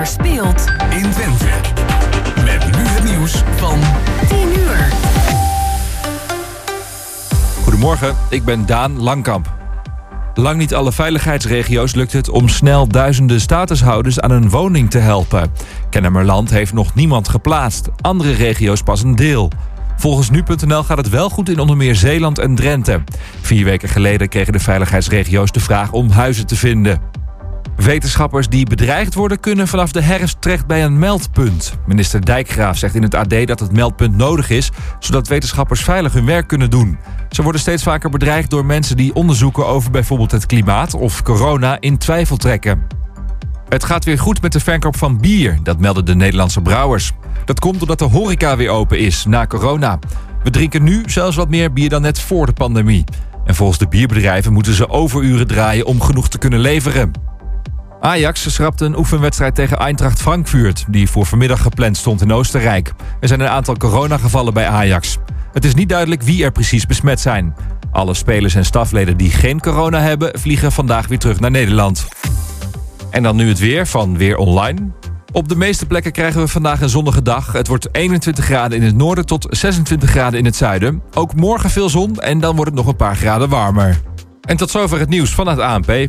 er speelt in Twente. Met nu het nieuws van 10 uur. Goedemorgen, ik ben Daan Langkamp. Lang niet alle veiligheidsregio's lukt het om snel duizenden statushouders aan een woning te helpen. Kennemerland heeft nog niemand geplaatst, andere regio's pas een deel. Volgens nu.nl gaat het wel goed in onder meer Zeeland en Drenthe. Vier weken geleden kregen de veiligheidsregio's de vraag om huizen te vinden. Wetenschappers die bedreigd worden kunnen vanaf de herfst terecht bij een meldpunt. Minister Dijkgraaf zegt in het AD dat het meldpunt nodig is... zodat wetenschappers veilig hun werk kunnen doen. Ze worden steeds vaker bedreigd door mensen die onderzoeken over bijvoorbeeld het klimaat of corona in twijfel trekken. Het gaat weer goed met de verkoop van bier, dat melden de Nederlandse brouwers. Dat komt doordat de horeca weer open is na corona. We drinken nu zelfs wat meer bier dan net voor de pandemie. En volgens de bierbedrijven moeten ze overuren draaien om genoeg te kunnen leveren. Ajax schrapte een oefenwedstrijd tegen Eintracht Frankfurt... die voor vanmiddag gepland stond in Oostenrijk. Er zijn een aantal coronagevallen bij Ajax. Het is niet duidelijk wie er precies besmet zijn. Alle spelers en stafleden die geen corona hebben... vliegen vandaag weer terug naar Nederland. En dan nu het weer van Weer Online. Op de meeste plekken krijgen we vandaag een zonnige dag. Het wordt 21 graden in het noorden tot 26 graden in het zuiden. Ook morgen veel zon en dan wordt het nog een paar graden warmer. En tot zover het nieuws van het ANP.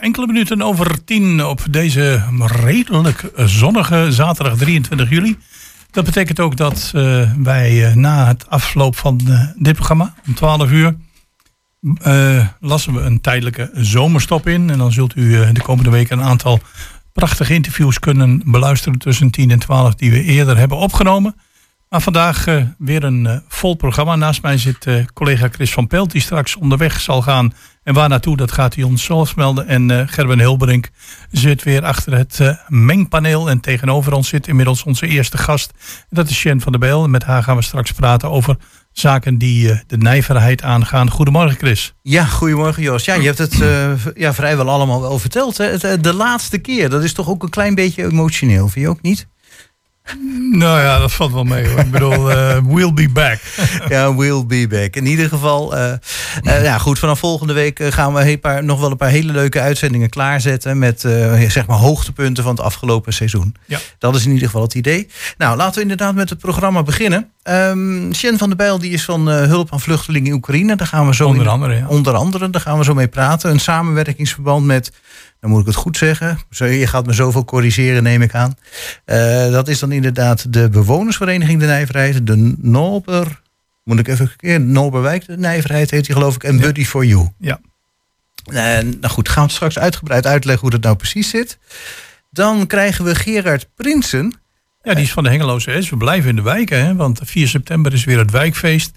Enkele minuten over tien op deze redelijk zonnige zaterdag 23 juli. Dat betekent ook dat eh, wij eh, na het afloop van eh, dit programma om 12 uur lassen we een tijdelijke zomerstop in. En dan zult u de komende weken een aantal prachtige interviews kunnen beluisteren tussen 10 en 12 die we eerder hebben opgenomen. Maar vandaag weer een vol programma. Naast mij zit collega Chris van Pelt, die straks onderweg zal gaan. En waar naartoe, dat gaat hij ons zelf melden. En eh, Gerben Hilberink zit weer achter het eh, mengpaneel. En tegenover ons zit inmiddels onze eerste gast. Dat is Sjen van der Beel. En met haar gaan we straks praten over zaken die eh, de nijverheid aangaan. Goedemorgen Chris. Ja, goedemorgen Joost. Ja, je hebt het ja, vrijwel allemaal wel verteld. Hè? De laatste keer, dat is toch ook een klein beetje emotioneel, vind je ook niet? Nou ja, dat valt wel mee hoor. Ik bedoel, eh, we'll be back. Ja, we'll be back. In ieder geval, eh, ja goed, vanaf volgende week gaan we een paar, nog wel een paar hele leuke uitzendingen klaarzetten met zeg maar hoogtepunten van het afgelopen seizoen. Ja. Dat is in ieder geval het idee. Nou, laten we inderdaad met het programma beginnen. Sjen van der Bijl die is van hulp aan vluchtelingen in Oekraïne. Daar gaan we zo Onder in- andere, ja. onder andere, daar gaan we zo mee praten. Een samenwerkingsverband met, dan moet ik het goed zeggen. Je gaat me zoveel corrigeren, neem ik aan. Eh, dat is dan inderdaad de bewonersvereniging De Nijverheid, de Nober, moet ik even kijken, Noberwijk De Nijverheid heet die geloof ik, en Buddy for You. Ja. En nou goed, gaan we straks uitgebreid uitleggen hoe dat nou precies zit. Dan krijgen we Gerard Prinsen. Ja, die is van de Hengeloze S. We blijven in de wijken, hè, want 4 september is weer het wijkfeest.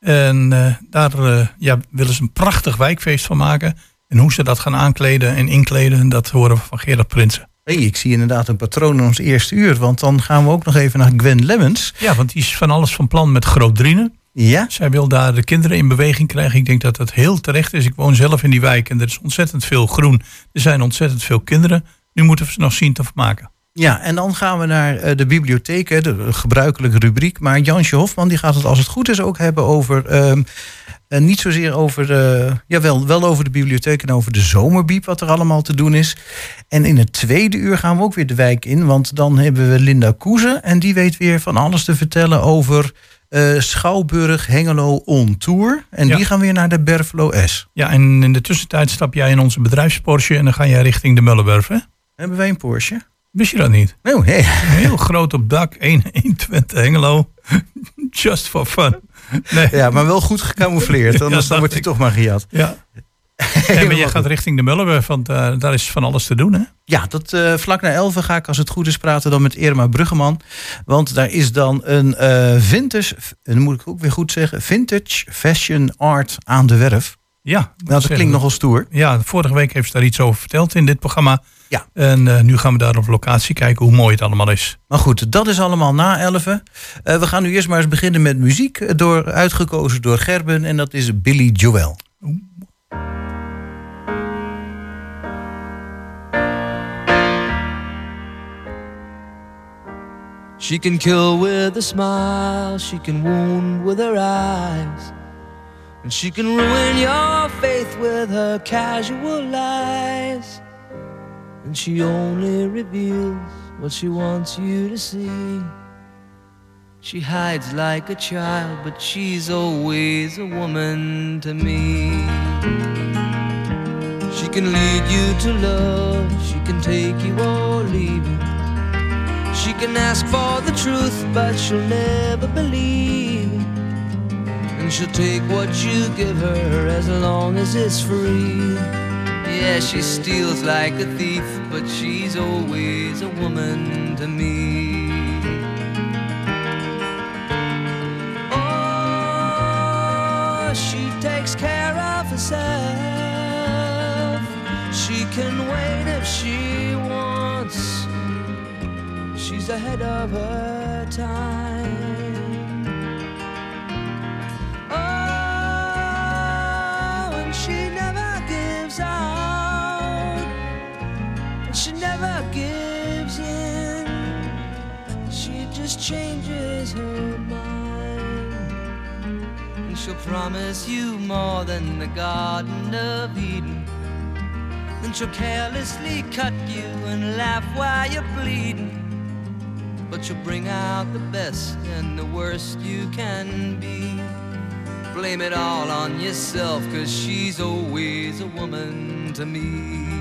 En eh, daar eh, ja, willen ze een prachtig wijkfeest van maken. En hoe ze dat gaan aankleden en inkleden, dat horen we van Gerard Prinsen. Hey, ik zie inderdaad een patroon in ons eerste uur, want dan gaan we ook nog even naar Gwen Lemmens. Ja, want die is van alles van plan met Groot-Drienen. Ja, Zij wil daar de kinderen in beweging krijgen. Ik denk dat dat heel terecht is. Ik woon zelf in die wijk en er is ontzettend veel groen. Er zijn ontzettend veel kinderen. Nu moeten we ze nog zien te vermaken. Ja, en dan gaan we naar eh, de bibliotheek, de gebruikelijke rubriek. Maar Jansje Hofman die gaat het als het goed is ook hebben over... ehm, eh, niet zozeer over, eh jawel, wel over de bibliotheek en over de zomerbiep, wat er allemaal te doen is. En in het tweede uur gaan we ook weer de wijk in, want dan hebben we Linda Koeze. En die weet weer van alles te vertellen over Schouwburg Hengelo On Tour. En Ja. die gaan weer naar de Berflo S. Ja, en in de tussentijd stap jij in onze bedrijfsporsje en dan ga jij richting de Mullenwerf, hè? Hebben wij een Porsche? Wist je dat niet? Oh, hey. Heel groot op dak, 1 Twente Hengelo. Just for fun. Nee. Ja, maar wel goed gecamoufleerd. Anders Ja, dan wordt hij toch maar gejat. Ja. Nee, maar je gaat richting de Mullenweg, want eh, daar is van alles te doen, hè? Ja, dat, eh, vlak na 11 ga ik als het goed is praten dan met Irma Bruggeman. Want daar is dan een eh, vintage, en dan moet ik ook weer goed zeggen, vintage fashion art aan de werf. Ja. Nou, dat klinkt nogal stoer. Ja, vorige week heeft ze daar iets over verteld in dit programma. Ja. En eh, nu gaan we daar op locatie kijken hoe mooi het allemaal is. Maar goed, dat is allemaal na 11. Eh, we gaan nu eerst maar eens beginnen met muziek, eh, door, uitgekozen door Gerben. En dat is Billy Joel. She can kill with a smile, she can wound with her eyes, and she can ruin your faith with her casual lies. And she only reveals what she wants you to see. She hides like a child, but she's always a woman to me. She can lead you to love, she can take you or leave you. She can ask for the truth, but she'll never believe. And she'll take what you give her as long as it's free. Yeah, she steals like a thief, but she's always a woman to me. Oh, she takes care of herself. She can wait if she wants. She's ahead of her time. Changes her mind. And she'll promise you more than the Garden of Eden. Then she'll carelessly cut you and laugh while you're bleeding. But you'll bring out the best and the worst you can be. Blame it all on yourself, cause she's always a woman to me.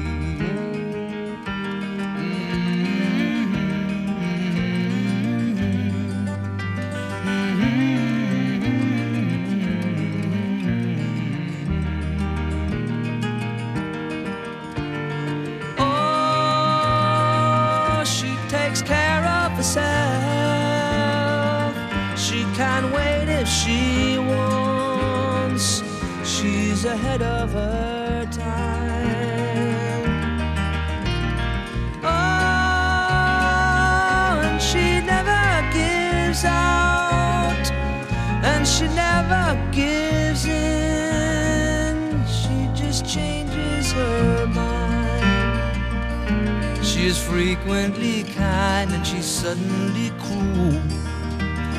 Ahead of her time. Oh, and she never gives out, and she never gives in. She just changes her mind. She is frequently kind and she's suddenly cruel.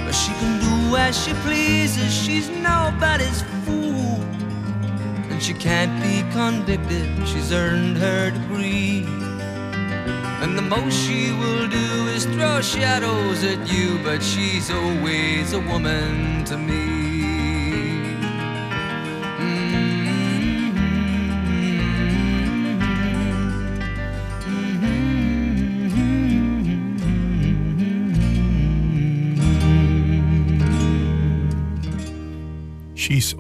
But she can do as she pleases, she's nobody's she can't be convicted, she's earned her degree. And the most she will do is throw shadows at you, but she's always a woman to me.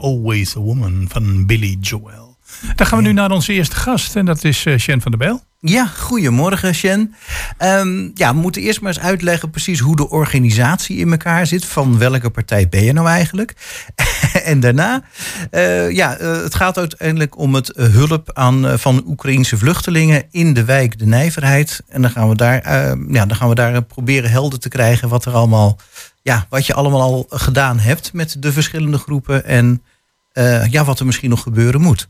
Always a Woman van Billy Joel. Dan gaan we nu naar onze eerste gast en dat is eh Sjen van der Bijl. Ja, goedemorgen Sjen. Ehm, ja, we moeten eerst maar eens uitleggen precies hoe de organisatie in elkaar zit. Van welke partij ben je nou eigenlijk? en daarna, eh, ja, eh, het gaat uiteindelijk om het eh, hulp aan, van Oekraïnse vluchtelingen in de wijk De Nijverheid. En dan gaan we daar, eh, ja, dan gaan we daar proberen helder te krijgen wat er allemaal, ja, wat je allemaal al gedaan hebt met de verschillende groepen. En ja, wat er misschien nog gebeuren moet.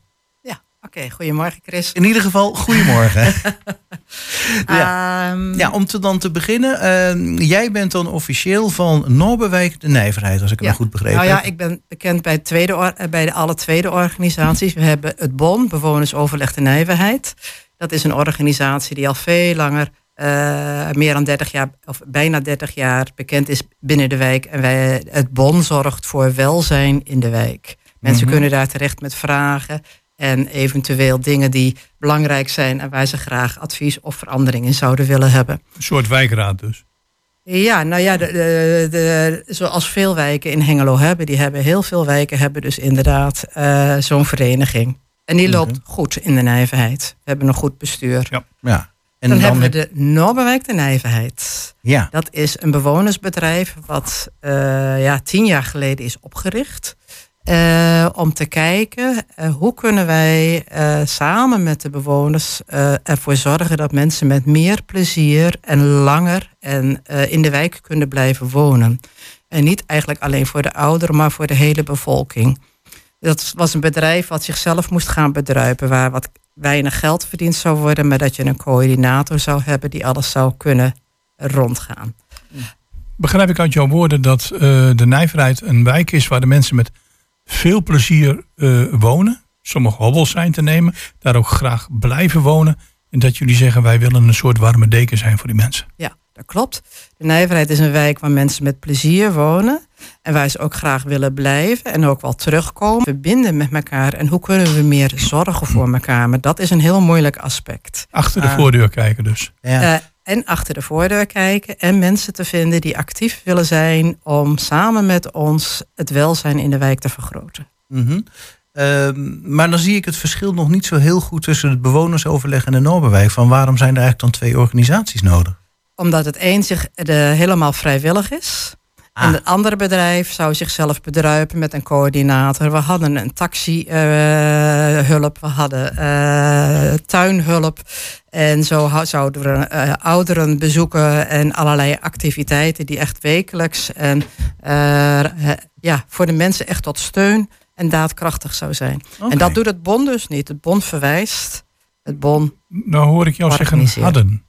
Oké. Goedemorgen, Chris. In ieder geval, goedemorgen. ja. Ehm, Ja, om te dan te beginnen. eh, jij bent dan officieel van Noorberwijk de Nijverheid, als ik het ja. maar goed begrepen Nou ja, heb. ik ben bekend bij, het tweede eh, bij de alle tweede organisaties. We hebben het BON, Bewonersoverleg de Nijverheid. Dat is een organisatie die al veel langer, eh, meer dan 30 jaar, of bijna 30 jaar bekend is binnen de wijk. En wij, het BON zorgt voor welzijn in de wijk. Mensen Mhm. kunnen daar terecht met vragen. En eventueel dingen die belangrijk zijn en waar ze graag advies of verandering in zouden willen hebben. Een soort wijkraad dus. Ja, nou ja, de, de, de- zoals veel wijken in Hengelo hebben, die hebben heel veel wijken hebben dus inderdaad eh, zo'n vereniging. En die loopt goed in de nijverheid. We hebben een goed bestuur. Ja. Ja. En dan, hebben we de Noorberwijk de Nijverheid. Ja. Dat is een bewonersbedrijf wat eh, ja, tien jaar geleden is opgericht. Eh, om te kijken eh, hoe kunnen wij eh, samen met de bewoners ervoor zorgen dat mensen met meer plezier en langer en, in de wijk kunnen blijven wonen. En niet eigenlijk alleen voor de ouderen, maar voor de hele bevolking. Dat was een bedrijf wat zichzelf moest gaan bedruipen, waar wat weinig geld verdiend zou worden, maar dat je een coördinator zou hebben die alles zou kunnen rondgaan. Begrijp ik uit jouw woorden dat de Nijverheid een wijk is waar de mensen met veel plezier eh, wonen. Sommige hobbels zijn te nemen. Daar ook graag blijven wonen. En dat jullie zeggen wij willen een soort warme deken zijn voor die mensen. Ja, dat klopt. De Nijverheid is een wijk waar mensen met plezier wonen. En waar ze ook graag willen blijven en ook wel terugkomen. Verbinden met elkaar. En hoe kunnen we meer zorgen voor elkaar? Maar dat is een heel moeilijk aspect. Achter de Ah. voordeur kijken dus. Ja. Eh, en achter de voordeur kijken. En mensen te vinden die actief willen zijn. Om samen met ons het welzijn in de wijk te vergroten. Mhm. Ehm, maar dan zie ik het verschil nog niet zo heel goed tussen het bewonersoverleg en de Noorderwijk. Van waarom zijn er eigenlijk dan twee organisaties nodig? Omdat het een zich de, helemaal vrijwillig is. Ah. En het andere bedrijf zou zichzelf bedruipen met een coördinator. We hadden een taxihulp, we hadden eh, tuinhulp. En zo zouden we eh, ouderen bezoeken en allerlei activiteiten die echt wekelijks en eh, eh, ja, voor de mensen echt tot steun en daadkrachtig zou zijn. En dat doet het bon dus niet. Het bon verwijst. Het bon Nou hoor ik jou zeggen hadden.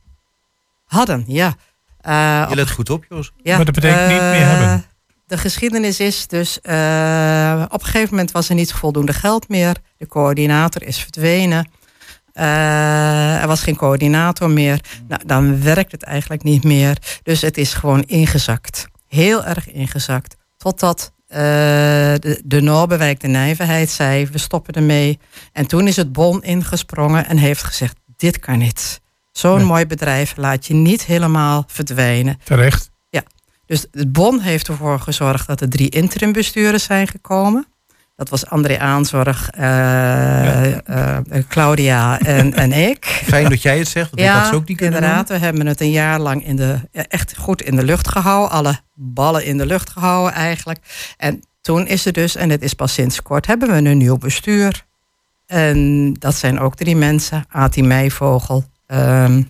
hadden, ja. Eh, Je let goed op, Jos. Ja, Maar dat betekent niet meer eh, hebben. De geschiedenis is dus, eh, op een gegeven moment was er niet voldoende geld meer. De coördinator is verdwenen. Eh, er was geen coördinator meer. Nou, dan werkt het eigenlijk niet meer. Dus het is gewoon ingezakt. Heel erg ingezakt. Totdat eh, de, de Nijverheid zei, we stoppen ermee. En toen is het Bon ingesprongen en heeft gezegd, dit kan niet. Zo'n Nee. mooi bedrijf laat je niet helemaal verdwijnen. Terecht. Dus het Bon heeft ervoor gezorgd dat er drie interimbestuurders zijn gekomen. Dat was André Aanzorg, eh, eh, Claudia en, en ik. Fijn dat jij het zegt, want ik had ze ook niet kunnen inderdaad. We hebben het een jaar lang in de, ja, echt goed in de lucht gehouden. Alle ballen in de lucht gehouden eigenlijk. En toen is er dus, en het is pas sinds kort, hebben we een nieuw bestuur. En dat zijn ook drie mensen. Ati Meijvogel. Ehm,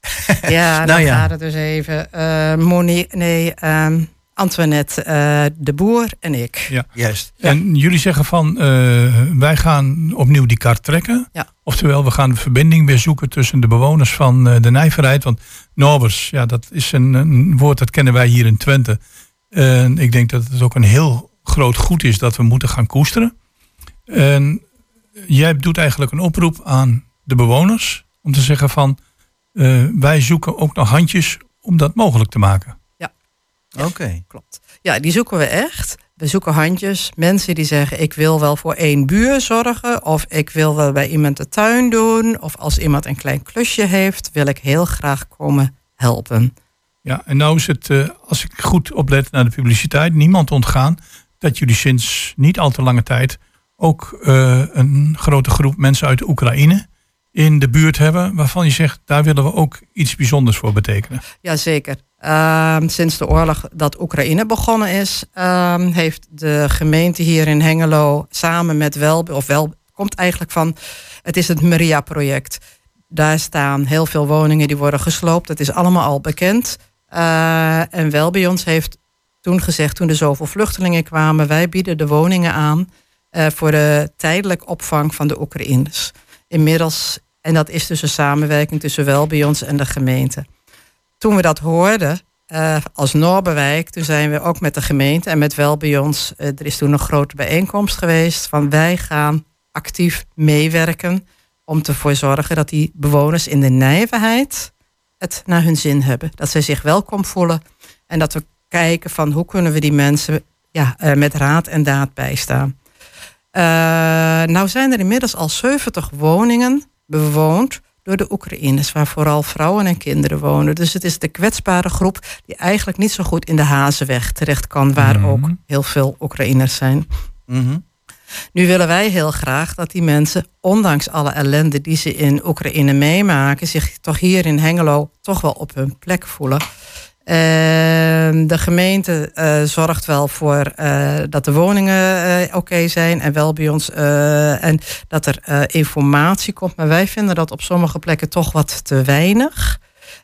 ja, Nou dan ja. gaat het dus even. eh Monique, nee, ehm, Antoinette eh, de Boer en ik. Ja. Juist. En jullie zeggen van eh, wij gaan opnieuw die kaart trekken. Ja. Oftewel, we gaan de verbinding weer zoeken tussen de bewoners van eh, de Nijverheid. Want Norbers, ja, dat is een, een woord dat kennen wij hier in Twente. En ik denk dat het ook een heel groot goed is dat we moeten gaan koesteren. En jij doet eigenlijk een oproep aan de bewoners om te zeggen van eh, wij zoeken ook nog handjes om dat mogelijk te maken. Oké. Klopt. Ja, die zoeken we echt. We zoeken handjes. Mensen die zeggen: Ik wil wel voor één buur zorgen. Of ik wil wel bij iemand de tuin doen. Of als iemand een klein klusje heeft, wil ik heel graag komen helpen. Ja, en nou is het, eh, als ik goed oplet naar de publiciteit, niemand ontgaan dat jullie sinds niet al te lange tijd ook eh, een grote groep mensen uit de Oekraïne in de buurt hebben, waarvan je zegt, daar willen we ook iets bijzonders voor betekenen. Jazeker. Ehm sinds de oorlog dat Oekraïne begonnen is, ehm, heeft de gemeente hier in Hengelo samen met Welbe, of wel, komt eigenlijk van, het is het Maria-project. Daar staan heel veel woningen die worden gesloopt. Dat is allemaal al bekend. Eh, en Welbions heeft toen gezegd, toen er zoveel vluchtelingen kwamen, wij bieden de woningen aan eh, voor de tijdelijk opvang van de Oekraïners. Inmiddels, en dat is dus een samenwerking tussen Welbions en de gemeente. Toen we dat hoorden, eh, als Noorberwijk, toen zijn we ook met de gemeente en met Welbions, eh, er is toen een grote bijeenkomst geweest van wij gaan actief meewerken om ervoor zorgen dat die bewoners in de nijverheid het naar hun zin hebben. Dat zij zich welkom voelen en dat we kijken van hoe kunnen we die mensen ja, eh, met raad en daad bijstaan. Eh, nou zijn er inmiddels al 70 woningen bewoond door de Oekraïners, waar vooral vrouwen en kinderen wonen. Dus het is de kwetsbare groep die eigenlijk niet zo goed in de Hazenweg terecht kan, waar Mhm. ook heel veel Oekraïners zijn. Mhm. Nu willen wij heel graag dat die mensen, ondanks alle ellende die ze in Oekraïne meemaken, zich toch hier in Hengelo toch wel op hun plek voelen. En de gemeente eh, zorgt wel voor eh, dat de woningen eh, oké zijn en wel bij ons. en dat er informatie komt. Maar wij vinden dat op sommige plekken toch wat te weinig.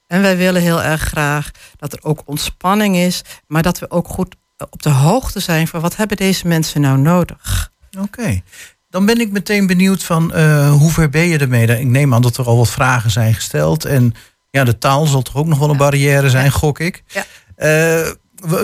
En wij willen heel erg graag dat er ook ontspanning is. Maar dat we ook goed op de hoogte zijn van wat hebben deze mensen nou nodig. Oké. Dan ben ik meteen benieuwd van hoe ver ben je ermee? Ik neem aan dat er al wat vragen zijn gesteld. En ja, de taal zal toch ook nog wel een barrière zijn, gok ik. Ja. Eh,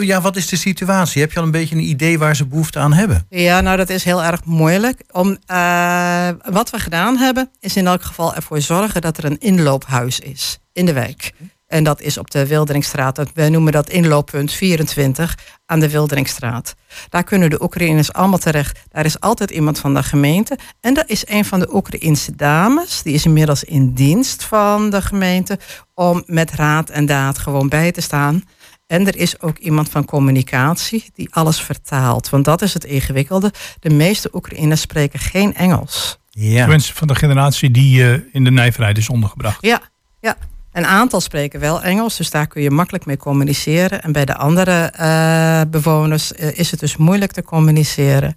ja, wat is de situatie? Heb je al een beetje een idee waar ze behoefte aan hebben? Ja, nou dat is heel erg moeilijk. Om, eh, wat we gedaan hebben, is in elk geval ervoor zorgen dat er een inloophuis is in de wijk. En dat is op de Wilderingstraat. Wij noemen dat inlooppunt 24 aan de Wilderingstraat. Daar kunnen de Oekraïners allemaal terecht. Daar is altijd iemand van de gemeente. En dat is een van de Oekraïnse dames. Die is inmiddels in dienst van de gemeente. Om met raad en daad gewoon bij te staan. En er is ook iemand van communicatie die alles vertaalt. Want dat is het ingewikkelde. De meeste Oekraïners spreken geen Engels. Ja. Mensen van de generatie die eh, in de nijverheid is ondergebracht. Ja, ja. Een aantal spreken wel Engels, dus daar kun je makkelijk mee communiceren. En bij de andere eh, bewoners eh, is het dus moeilijk te communiceren.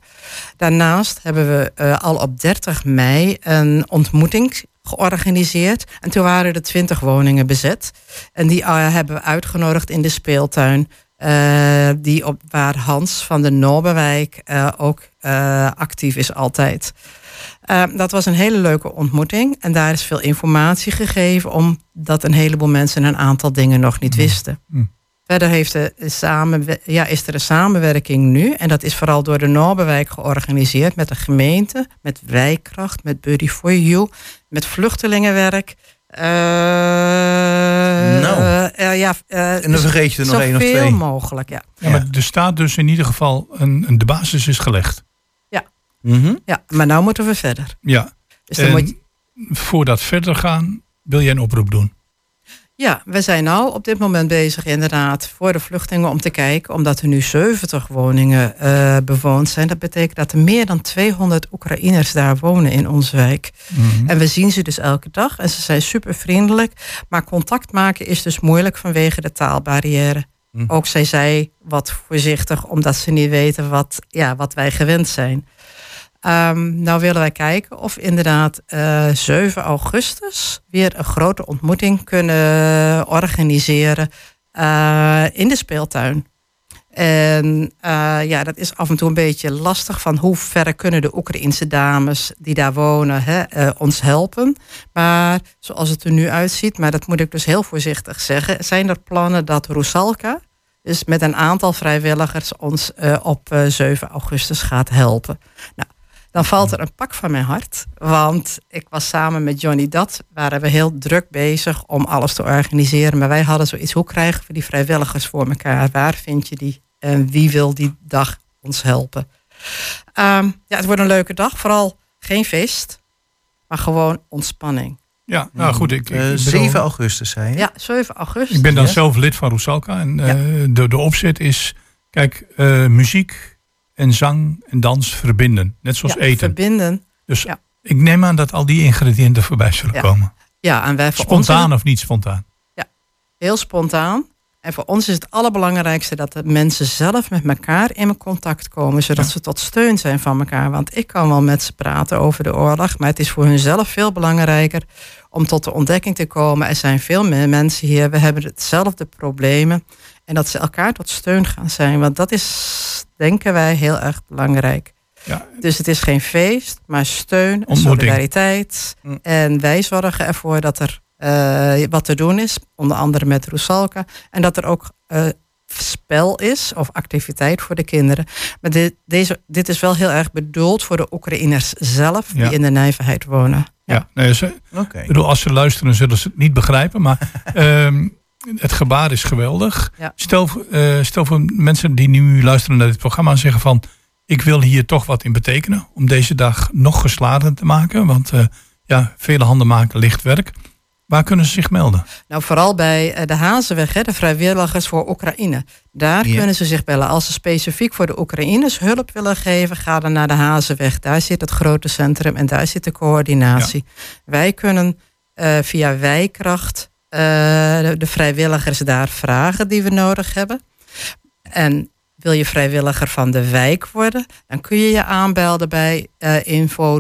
Daarnaast hebben we eh, al op 30 mei een ontmoeting georganiseerd. En toen waren er 20 woningen bezet. En die hebben we uitgenodigd in de speeltuin. Eh, die op, waar Hans van de Noorberwijk eh, ook eh, actief is altijd. Uh, dat was een hele leuke ontmoeting. En daar is veel informatie gegeven, omdat een heleboel mensen een aantal dingen nog niet wisten. Mm. Verder heeft de samen, ja, is er een samenwerking nu. En dat is vooral door de Noorberwijk georganiseerd met de gemeente, met Wijkracht, met Buddy for You, met vluchtelingenwerk. Uh, Nou. uh, ja, uh, En dan vergeet je er nog één of Zoveel twee. mogelijk, ja. Ja, maar er staat dus in ieder geval een, een de basis is gelegd. Mhm. ja. Maar nou moeten we verder. Ja. Dus dan En moet je, voordat verder gaan, wil jij een oproep doen? Ja, we zijn nou op dit moment bezig inderdaad voor de vluchtelingen om te kijken, omdat er nu 70 woningen eh, bewoond zijn. Dat betekent dat er meer dan 200 Oekraïners daar wonen in onze wijk. Mhm. En we zien ze dus elke dag en ze zijn super vriendelijk. Maar contact maken is dus moeilijk vanwege de taalbarrière. Mhm. Ook zij zij wat voorzichtig, omdat ze niet weten wat, ja, wat wij gewend zijn. Ehm, nou willen wij kijken of inderdaad eh 7 augustus weer een grote ontmoeting kunnen organiseren eh, in de speeltuin. En eh, ja, dat is af en toe een beetje lastig van hoe ver kunnen de Oekraïnse dames die daar wonen hè, eh, ons helpen. Maar zoals het er nu uitziet, maar dat moet ik dus heel voorzichtig zeggen, zijn er plannen dat Rusalka, dus met een aantal vrijwilligers, ons eh, op eh, 7 augustus gaat helpen. Nou, dan valt er een pak van mijn hart. Want ik was samen met Johnny Dat, waren we heel druk bezig om alles te organiseren. Maar wij hadden zoiets, hoe krijgen we die vrijwilligers voor elkaar? Waar vind je die? En wie wil die dag ons helpen? Ehm, ja, het wordt een leuke dag. Vooral geen feest, maar gewoon ontspanning. Ja, nou goed. Ik, ik, Eh, bedoel, 7 augustus, zei je? Ja, 7 augustus. ik ben dan zelf lid van Roesalka. En eh, de, de opzet is, kijk, eh, muziek en zang en dans verbinden. Net zoals Ja, eten. Verbinden. Dus Ja. ik neem aan dat al die ingrediënten voorbij zullen Ja. komen. Ja, en wij voor Spontaan of niet spontaan? heel spontaan. En voor ons is het allerbelangrijkste dat de mensen zelf met elkaar in contact komen, zodat Ja. ze tot steun zijn van elkaar. Want ik kan wel met ze praten over de oorlog, maar het is voor hunzelf veel belangrijker om tot de ontdekking te komen. Er zijn veel meer mensen hier, we hebben hetzelfde problemen. En dat ze elkaar tot steun gaan zijn, want dat is, denken wij, heel erg belangrijk. Ja. Dus het is geen feest, maar steun en solidariteit. Mm. En wij zorgen ervoor dat er eh, wat te doen is, onder andere met Rusalka. En dat er ook eh, spel is of activiteit voor de kinderen. Maar dit, deze, dit is wel heel erg bedoeld voor de Oekraïners zelf, die Ja. in de nijverheid wonen. Ja. nee, ze, Oké. ik bedoel, als ze luisteren zullen ze het niet begrijpen. Maar ehm, het gebaar is geweldig. Ja. Stel, voor- eh, stel voor mensen die nu luisteren naar dit programma en zeggen van... ik wil hier toch wat in betekenen. Om deze dag nog geslaagder te maken. Want eh, ja, vele handen maken licht werk. Waar kunnen ze zich melden? Nou, vooral bij eh, de Hazenweg, hè, de vrijwilligers voor Oekraïne. Daar Ja. kunnen ze zich bellen. Als ze specifiek voor de Oekraïners hulp willen geven, ga dan naar de Hazenweg. Daar zit het grote centrum en daar zit de coördinatie. Wij kunnen eh, via Wijkracht de, de vrijwilligers daar vragen die we nodig hebben. En wil je vrijwilliger van de wijk worden, dan kun je je aanbelden bij eh info.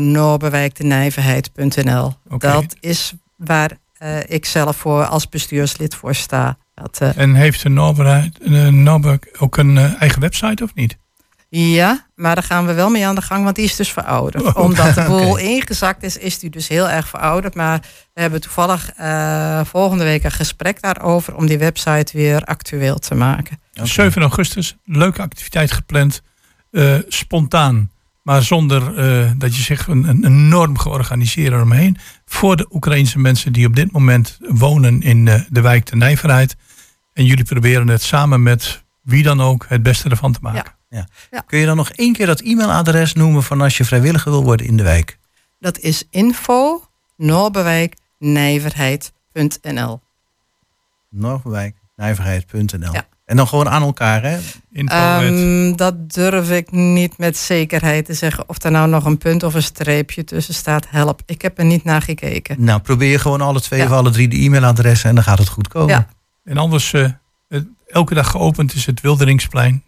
Oké. Dat is waar eh, ik zelf voor als bestuurslid voor sta. Dat, eh, En heeft de Norbert, eh, Norbert ook een eh, eigen website of niet? Ja, maar daar gaan we wel mee aan de gang, want die is dus verouderd. Oh, Omdat de boel ingezakt is, is die dus heel erg verouderd. Maar we hebben toevallig eh, volgende week een gesprek daarover om die website weer actueel te maken. 7 augustus, leuke activiteit gepland. eh, spontaan, maar zonder eh, dat je zich een, een enorm georganiseerd eromheen. Voor de Oekraïnse mensen die op dit moment wonen in eh, de wijk de Nijverheid. En jullie proberen het samen met wie dan ook het beste ervan te maken. Kun je dan nog één keer dat e-mailadres noemen van als je vrijwilliger wil worden in de wijk? Dat is info noorbewijknijverheid.nl. Noorderwijk.nijverheid.nl Ja. En dan gewoon aan elkaar, hè? Ehm, dat durf ik niet met zekerheid te zeggen. Of er nou nog een punt of een streepje tussen staat. Help, ik heb er niet naar gekeken. Nou, probeer je gewoon alle twee Ja. of alle drie de e-mailadressen en dan gaat het goed komen. Ja. En anders, eh, elke dag geopend is het Wilderingsplein.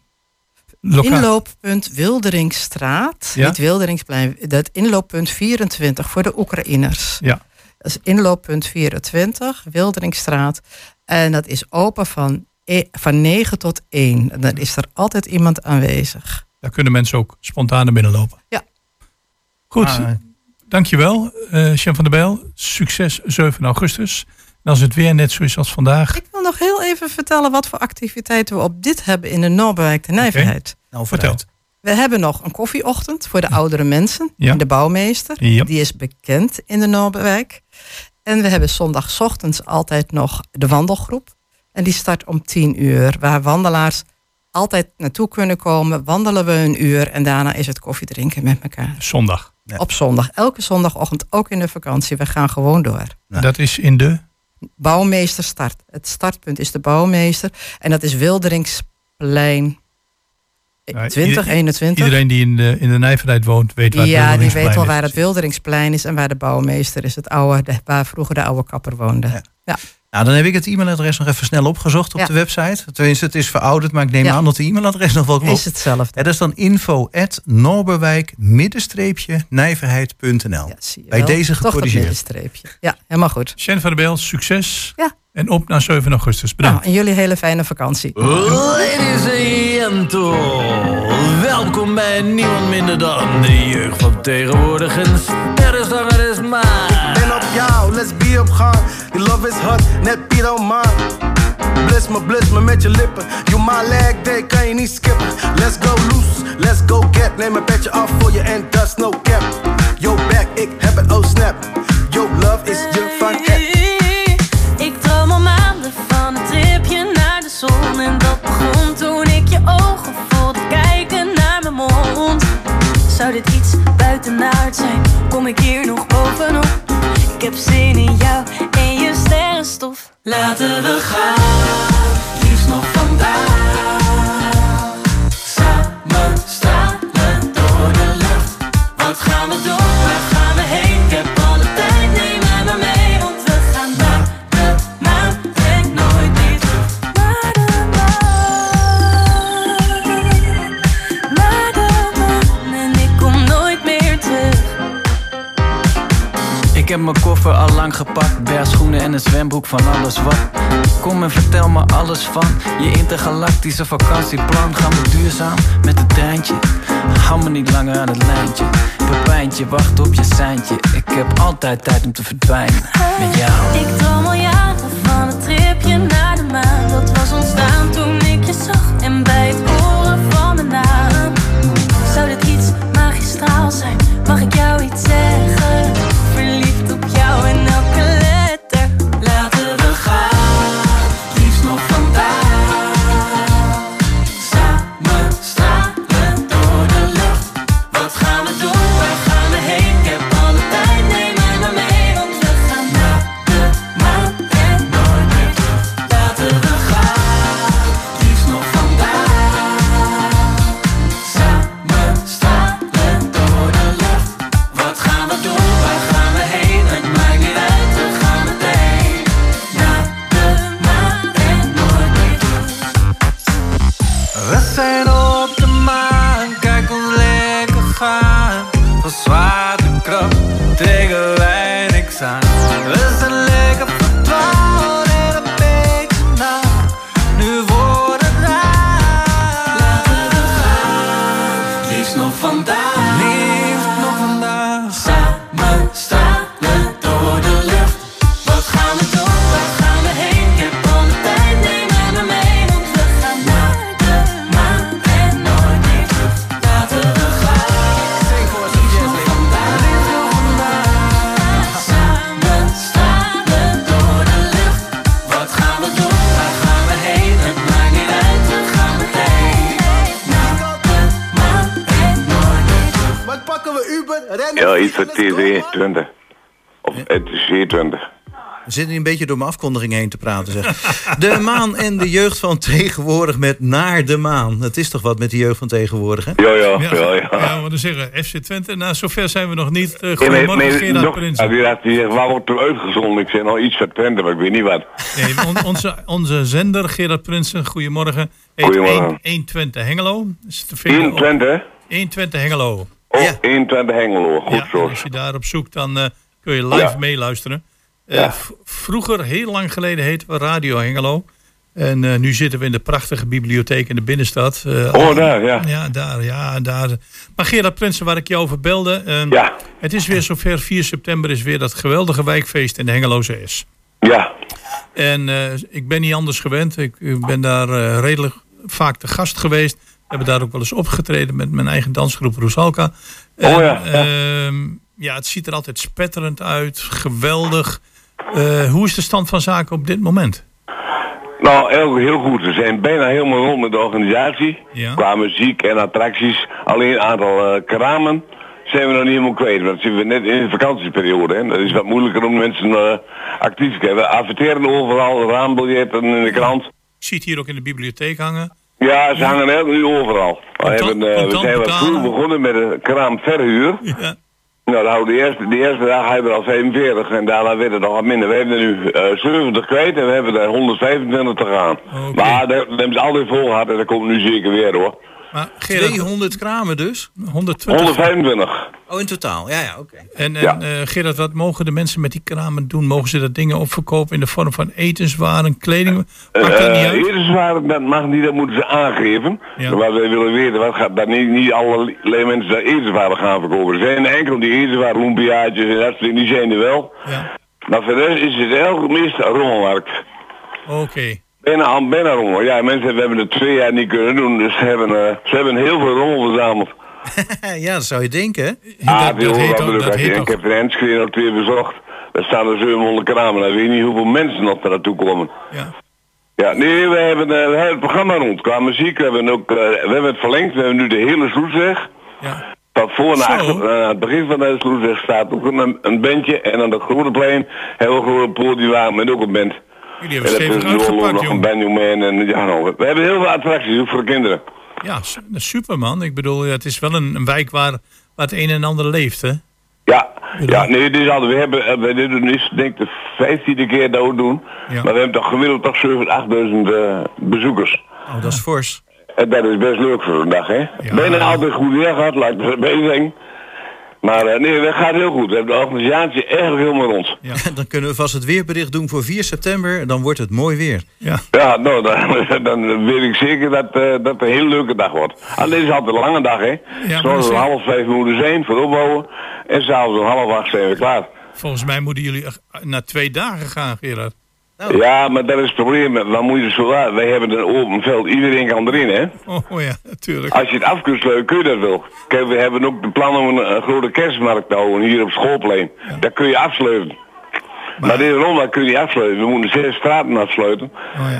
Inlooppunt Wilderingstraat. Ja. Niet Wilderingsplein. Dat inlooppunt 24 voor de Oekraïners. Ja. Dat is inlooppunt 24, Wilderingstraat. En dat is open van, e- van 9 tot 1. En dan is er altijd iemand aanwezig. Daar kunnen mensen ook spontaan naar binnen lopen. Ja. Goed, Ah, dankjewel eh Jean van der Bijl. Succes 7 augustus. En als het weer net zo is als vandaag. Ik wil nog heel even vertellen wat voor activiteiten we op dit hebben in de Noorbereik de Nijverheid. nou, Vertel. We hebben nog een koffieochtend voor de oudere mensen. Ja. En de bouwmeester. Ja. Die is bekend in de Noorderwijk. En we hebben zondagochtends altijd nog de wandelgroep. En die start om 10 uur. Waar wandelaars altijd naartoe kunnen komen. Wandelen we een uur. En daarna is het koffie drinken met elkaar. Zondag. Ja. Op zondag. Elke zondagochtend. Ook in de vakantie. We gaan gewoon door. Ja. Dat is in de. Bouwmeester start. Het startpunt is de bouwmeester. En dat is Wilderingsplein Ja, 20, ieder- 21. Iedereen die in de, in de Nijverheid woont, weet waar het Ja, die weet Wilderingsplein wel is. waar het Wilderingsplein is en waar de bouwmeester is. Het oude, de- waar vroeger de oude kapper woonde. Ja. Ja. Nou, dan heb ik het e-mailadres nog even snel opgezocht op Ja. de website. Tenminste, het is verouderd, maar ik neem Ja. aan dat de e-mailadres nog wel klopt. Is hetzelfde. Ja, dat is dan info at nijverheid.nl. Ja, zie je Bij wel. deze gecorrigeerd. middenstreepje. Ja, helemaal goed. Jean van der Bijl, succes. Ja. En op naar 7 augustus. Nou, Bedankt. en jullie hele fijne vakantie. Ladies and gentlemen, welkom bij niemand minder dan de jeugd van tegenwoordig. Een sterrenzanger is maar. Let's be op gang. Die love is hot, net Piet man. Bliss me, bliss me met je lippen. You my leg day, kan je niet skippen. Let's go loose, let's go get. Neem een petje af voor je en is no cap. Yo back, ik heb het, oh snap. Yo love is je van het. Ik droom al maanden van een tripje naar de zon. En dat begon toen ik je ogen voelde kijken naar mijn mond. Zou dit iets buitenaard zijn? Kom ik hier nog bovenop? Ik heb zin in jou en je sterrenstof. Laten we gaan, liefst nog vandaag. Ik heb mijn koffer al lang gepakt, bergschoenen en een zwembroek van alles wat. Kom en vertel me alles van je intergalactische vakantieplan. Gaan we duurzaam met het treintje? Hou me niet langer aan het lijntje. Pepijntje, wacht op je seintje. Ik heb altijd tijd om te verdwijnen met jou. Ik droom al jaren van een tripje naar de maan. Dat was ontstaan toen ik je zag We zitten hier een beetje door mijn afkondiging heen te praten. Zeg. De maan en de jeugd van tegenwoordig met naar de maan. Het is toch wat met de jeugd van tegenwoordig, hè? Ja, ja, ja, ja. Ja, dan zeggen, FC Twente. Nou, zover zijn we nog niet. Uh, Ja, goedemorgen, maar- maar Gerard nog- Prins. Ja, die had die zegt, waar wordt er uitgezonden? Ik zei nog iets van Twente, maar ik weet niet wat. Nee, on- onze, onze zender, Gerard Prinsen, goedemorgen. Goedemorgen. 1, 120 Hengelo. Is te vinden In op- Twente? 120 Hengelo. Oh, 21 Hengelo. Goed Ja, zo. als je daarop zoekt, dan eh, kun je live Ja. meeluisteren. Eh, Ja. vroeger, heel lang geleden, heten we Radio Hengelo. En eh, nu zitten we in de prachtige bibliotheek in de binnenstad. Eh, Oh, daar, ja. Ja, daar, ja, daar. Maar Gerard Prinsen, waar ik je over belde. eh, Ja. Het is weer zover. 4 september is weer dat geweldige wijkfeest in de Hengeloze S. Ja. En ik ben niet anders gewend. Ik ben daar redelijk vaak te gast geweest. We hebben daar ook wel eens opgetreden met mijn eigen dansgroep Roesalka. Oh ja, ja. ehm, ja, het ziet er altijd spetterend uit. Geweldig. Eh, hoe is de stand van zaken op dit moment? Nou, heel, heel goed. We zijn bijna helemaal rond met de organisatie. Ja. Qua muziek en attracties. Alleen een aantal eh, kramen zijn we nog niet helemaal kwijt. Want zitten we net in de vakantieperiode. Hè. Dat is wat moeilijker om mensen eh, actief te krijgen. We adverteren overal, raambiljetten in de krant. Ik zie het hier ook in de bibliotheek hangen. Ja, ze hangen heel nu overal. We, hebben, we zijn wat vroeg begonnen met een kraamverhuur. Ja. Nou, de eerste, de eerste dag hebben we al 45 en daarna werd het nog wat minder. We hebben er nu eh 70 kwijt en we hebben er 125 te gaan. Maar dat ze altijd vol gehad en dat komt nu zeker weer hoor. Maar Gerard, 200 kramen dus? 120. 125. Oh, in totaal. Ja, ja, oké. En, en Ja. eh, Gerard, wat mogen de mensen met die kramen doen? Mogen ze dat dingen opverkopen in de vorm van etenswaren, kleding? Maakt dat niet Eh etenswaren, dat mag niet, dat moeten ze aangeven. Ja. Maar wij willen weten, wat gaat dat niet, niet alle mensen daar etenswaren gaan verkopen. Er zijn enkel die etenswaren, lumpiaatjes en dat soort dingen, die zijn er wel. Ja. Maar voor de rest is het heel meest rommelmarkt. Oké. Bijna rommel. Ja, mensen we hebben het twee jaar niet kunnen doen, dus ze hebben, eh, ze hebben heel veel rommel verzameld. ja, dat zou je denken? Ah, dat, die dat heet ook, dat heet Ik ook heb de Enschede nog twee bezocht. Daar staan er 700 kramen. Dan weet je niet hoeveel mensen nog naartoe komen. Ja. Ja, nee, we hebben, eh, we hebben het programma rond. Qua muziek, we hebben, ook, eh, we hebben het verlengd. We hebben nu de hele Sloesweg. Ja. Van voor naar Zo. achter, aan het begin van de Sloesweg staat ook een, een bandje. En aan de Groene Plein hebben we gewoon een podium met ook een band. Jullie En hebben stevig uitgepakt, nog een jong. Benjamin en ja, nog. We hebben heel veel attracties, ook voor de kinderen. Ja, su- super man. Ik bedoel, ja, het is wel een, een wijk waar, waar het een en ander leeft, hè? Ja, ja nee, dit is we hebben, eh, we dit is denk ik de vijftiende keer dat we doen. Ja. Maar we hebben toch gemiddeld toch 7.000, 8.000 eh, bezoekers. Oh, dat is fors. En dat is best leuk voor een dag, hè? Bijna altijd goed weer gehad, laat ik het bezig. Maar eh, nee, dat gaat heel goed. We hebben de organisatie eigenlijk helemaal rond. Ja. Dan kunnen we vast het weerbericht doen voor 4 september. Dan wordt het mooi weer. Ja. Ja, nou, dan, dan weet ik zeker dat eh, dat het een hele leuke dag wordt. Alleen is het altijd een lange dag, hè? Zoals om half vijf moeten zijn voor opbouwen. En s'avonds om half acht zijn we klaar. Volgens mij moeten jullie echt na twee dagen gaan, Gerard. Ja, maar dat is het probleem. Dan moet je zo laat. Wij hebben een open veld. Iedereen kan erin, hè? Oh ja, natuurlijk. Als je het af kunt sluiten, kun je dat wel. Kijk, we hebben ook de plan om een, een grote kerstmarkt te houden hier op schoolplein. Dat kun je afsluiten. Maar, deze ronde kun je niet afsluiten. We moeten zes straten afsluiten.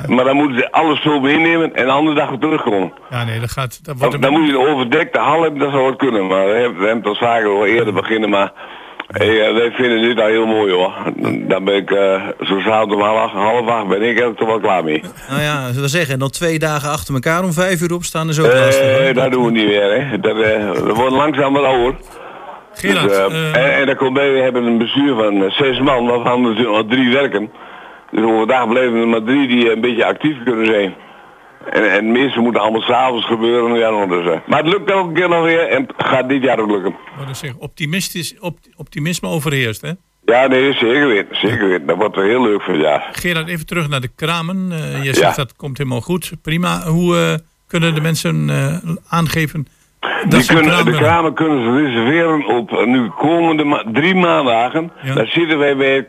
Maar dan moeten ze alles zo meenemen en de andere dag weer terugkomen. Ja, nee, dat gaat... Dat wordt Dan, dan moet je een overdekte hal hebben, dat zou het kunnen. Maar we hebben, we hebben het al vaker al eerder beginnen, maar hey, eh, wij vinden dit al heel mooi hoor. Dan ben ik, eh zo s'avonds om half, half acht ben ik er toch wel klaar mee. Nou ja, we zeggen, en dan twee dagen achter elkaar om vijf uur opstaan is ook lastig. Eh, hoor. dat doen we niet meer, hè. Dat, eh, we worden langzaam wat ouder. Gerard, Dus, en, en dan komt bij, we hebben een bestuur van zes man, waarvan er drie werken. Dus overdag blijven er maar drie die een beetje actief kunnen zijn. En, en moeten allemaal s'avonds gebeuren. Ja, dus. Maar het lukt elke keer nog weer en het gaat dit jaar ook lukken. Wat ik zeg, optimistisch, opt- optimisme overheerst, hè? Ja, nee, zeker weten. Zeker weten. Dat wordt wel heel leuk voor jaar. Gerard, even terug naar de kramen. Eh, je Ja. zegt dat komt helemaal goed. Prima. Hoe eh, kunnen de mensen eh, aangeven dat Die kunnen, de kramen kunnen ze reserveren op nu komende ma- drie maandagen. Ja. Daar zitten wij bij het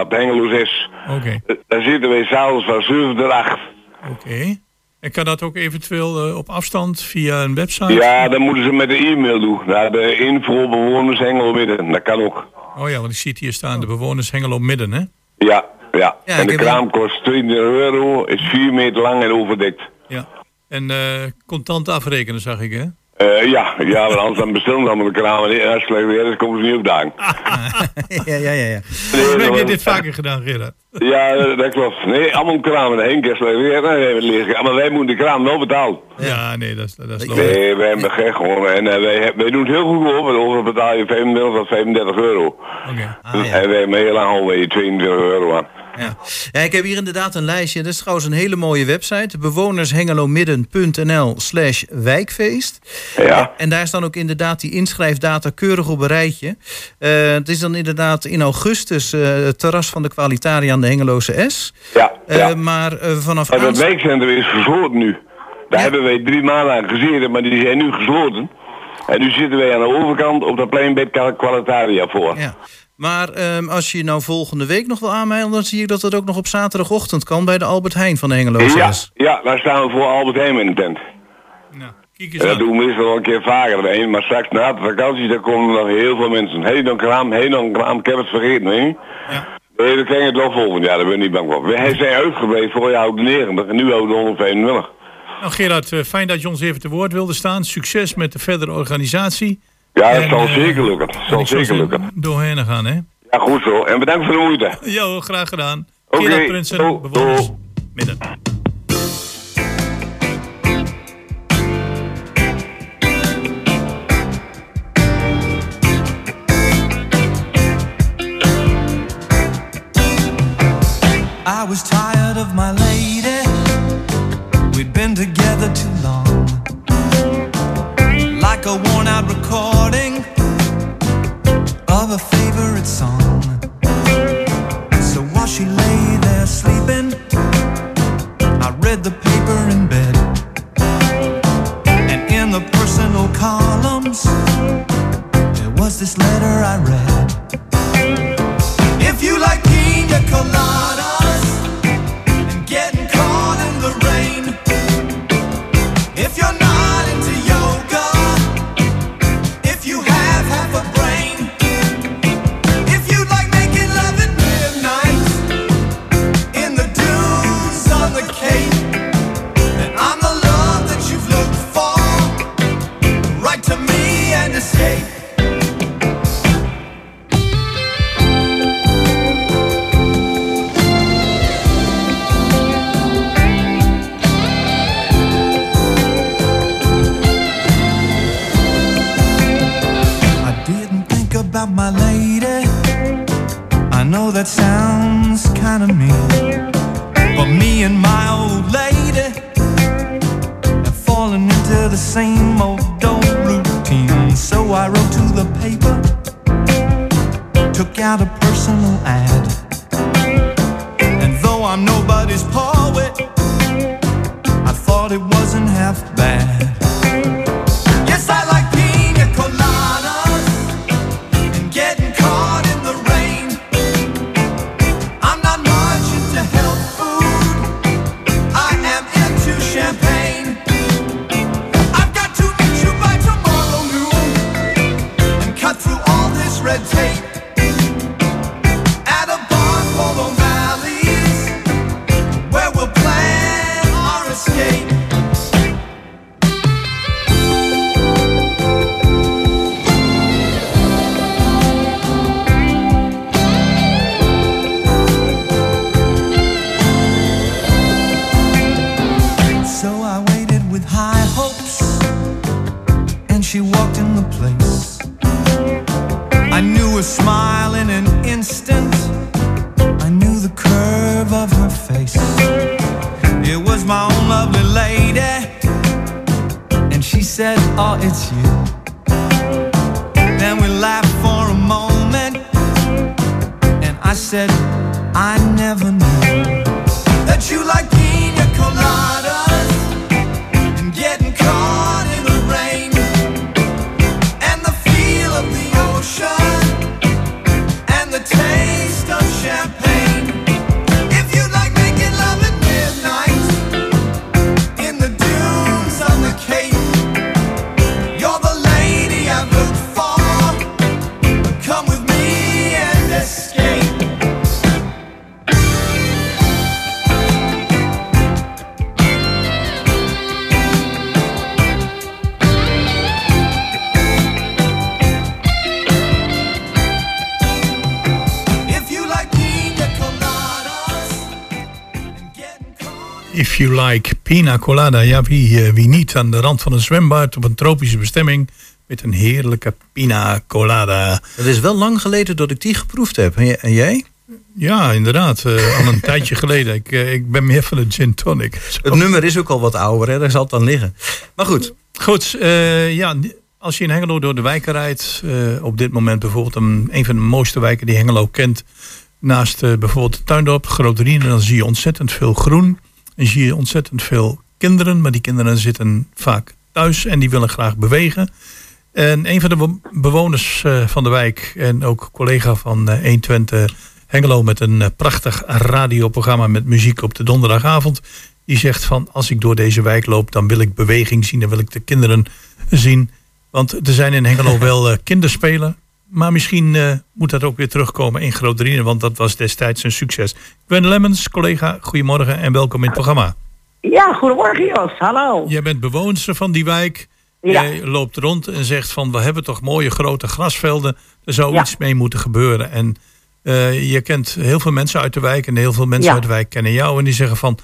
op Hengelo 6. Oké, Daar zitten wij s'avonds van 7 tot 8. Oké. En kan dat ook eventueel eh, op afstand via een website? Ja, dan moeten ze met de e-mail doen. Naar de info bewoners Hengelo Midden. Dat kan ook. Oh ja, want ik zie het hier staan, de bewoners Hengelo Midden, hè? Ja, ja. Ja, en de kraam kost 20 euro, is 4 meter lang en overdekt. Ja. En eh, contant afrekenen, zag ik, hè? Eh, ja, ja, want anders dan bestellen dan de kraam en als het slecht weer is, komen ze niet op dagen. ja, ja, ja. ja. Hoe heb je dit vaker gedaan, Gerard? Ja, eh, dat klopt. Nee, allemaal kramen. Eén keer slecht weer, dan hebben we het liggen. Maar wij moeten de kraam wel betalen. Ja, nee, dat is, dat is logisch. Nee, wij hebben gek gewoon. En eh, wij, wij doen het heel goed op. want Over betaal je 25 tot 35 euro. Oké. Ah, ja. En wij hebben heel lang alweer 22 euro aan. Ja. ja, ik heb hier inderdaad een lijstje. Dat is trouwens een hele mooie website. bewonershengelomidden.nl slash wijkfeest. Ja. En daar staan ook inderdaad die inschrijfdata keurig op een rijtje. Eh, het is dan inderdaad in augustus eh, het terras van de Qualitaria aan de Hengeloze S. Ja, Eh. Maar vanaf Maar dat wijkcentrum is gesloten nu. Daar Ja. hebben wij drie maanden aan gezeten, maar die zijn nu gesloten. En nu zitten wij aan de overkant op dat plein bij Qualitaria voor. Ja. Maar ehm, als je nou volgende week nog wil aanmelden... dan zie ik dat het ook nog op zaterdagochtend kan... bij de Albert Heijn van de Hengeloze Ja, ja, daar staan we voor Albert Heijn in de tent. Nou, kijk En eens dat aan. doen we meestal wel een keer vaker heen, maar straks na de vakantie daar komen er nog heel veel mensen. Hé dan kraam, hé dan kraam, ik heb het vergeten, hè? Ja. Nee, dat krijg je het wel volgend jaar, daar ben ik niet bang voor. Wij zijn uitgebreid voor jou de 90 en nu houden we 125. Nou, Gerard, eh, fijn dat je ons even te woord wilde staan. Succes met de verdere organisatie. Ja, dat En, zal eh, zeker lukken. Dat zal zeker lukken. Doorheen gaan, hè? Ja, goed zo. En bedankt voor de moeite. Jo, graag gedaan. Oké, Gerard Prinsen, do- bewoners midden. I was tired of my lady. We'd been together too long. Like a worn out recording favorite song. So while she lay there sleeping, I read the paper in bed. And in the personal columns, there was this letter I read. If you like pina coladas my lady. You like pina colada. Ja, wie, eh, wie niet aan de rand van een zwembad op een tropische bestemming met een heerlijke pina colada. Het is wel lang geleden dat ik die geproefd heb. En jij? Ja, inderdaad. eh, al een tijdje geleden. Ik, eh, ik ben meer van een gin tonic. Zo. Het nummer is ook al wat ouder, hè? daar zal het dan liggen. Maar goed, Goed, ja, als je in Hengelo door de wijken rijdt, op dit moment bijvoorbeeld een, een van de mooiste wijken die Hengelo kent, naast bijvoorbeeld de Tuindorp, Grote Rien, dan zie je ontzettend veel groen. En zie je ontzettend veel kinderen, maar die kinderen zitten vaak thuis en die willen graag bewegen. En een van de be- bewoners eh, van de wijk en ook collega van eh 120 Hengelo met een eh, prachtig radioprogramma met muziek op de donderdagavond. Die zegt van als ik door deze wijk loop, dan wil ik beweging zien, dan wil ik de kinderen zien. Want er zijn in Hengelo wel eh, kinderspelen. Maar misschien eh, moet dat ook weer terugkomen in Groot Drieën, want dat was destijds een succes. Gwen Lemmens, collega, goedemorgen en welkom in het programma. Ja, goedemorgen Jos, hallo. Jij bent bewoonster van die wijk. Ja. Jij loopt rond en zegt van we hebben toch mooie grote grasvelden. Er zou Ja. iets mee moeten gebeuren. En eh, je kent heel veel mensen uit de wijk en heel veel mensen Ja. uit de wijk kennen jou. En die zeggen van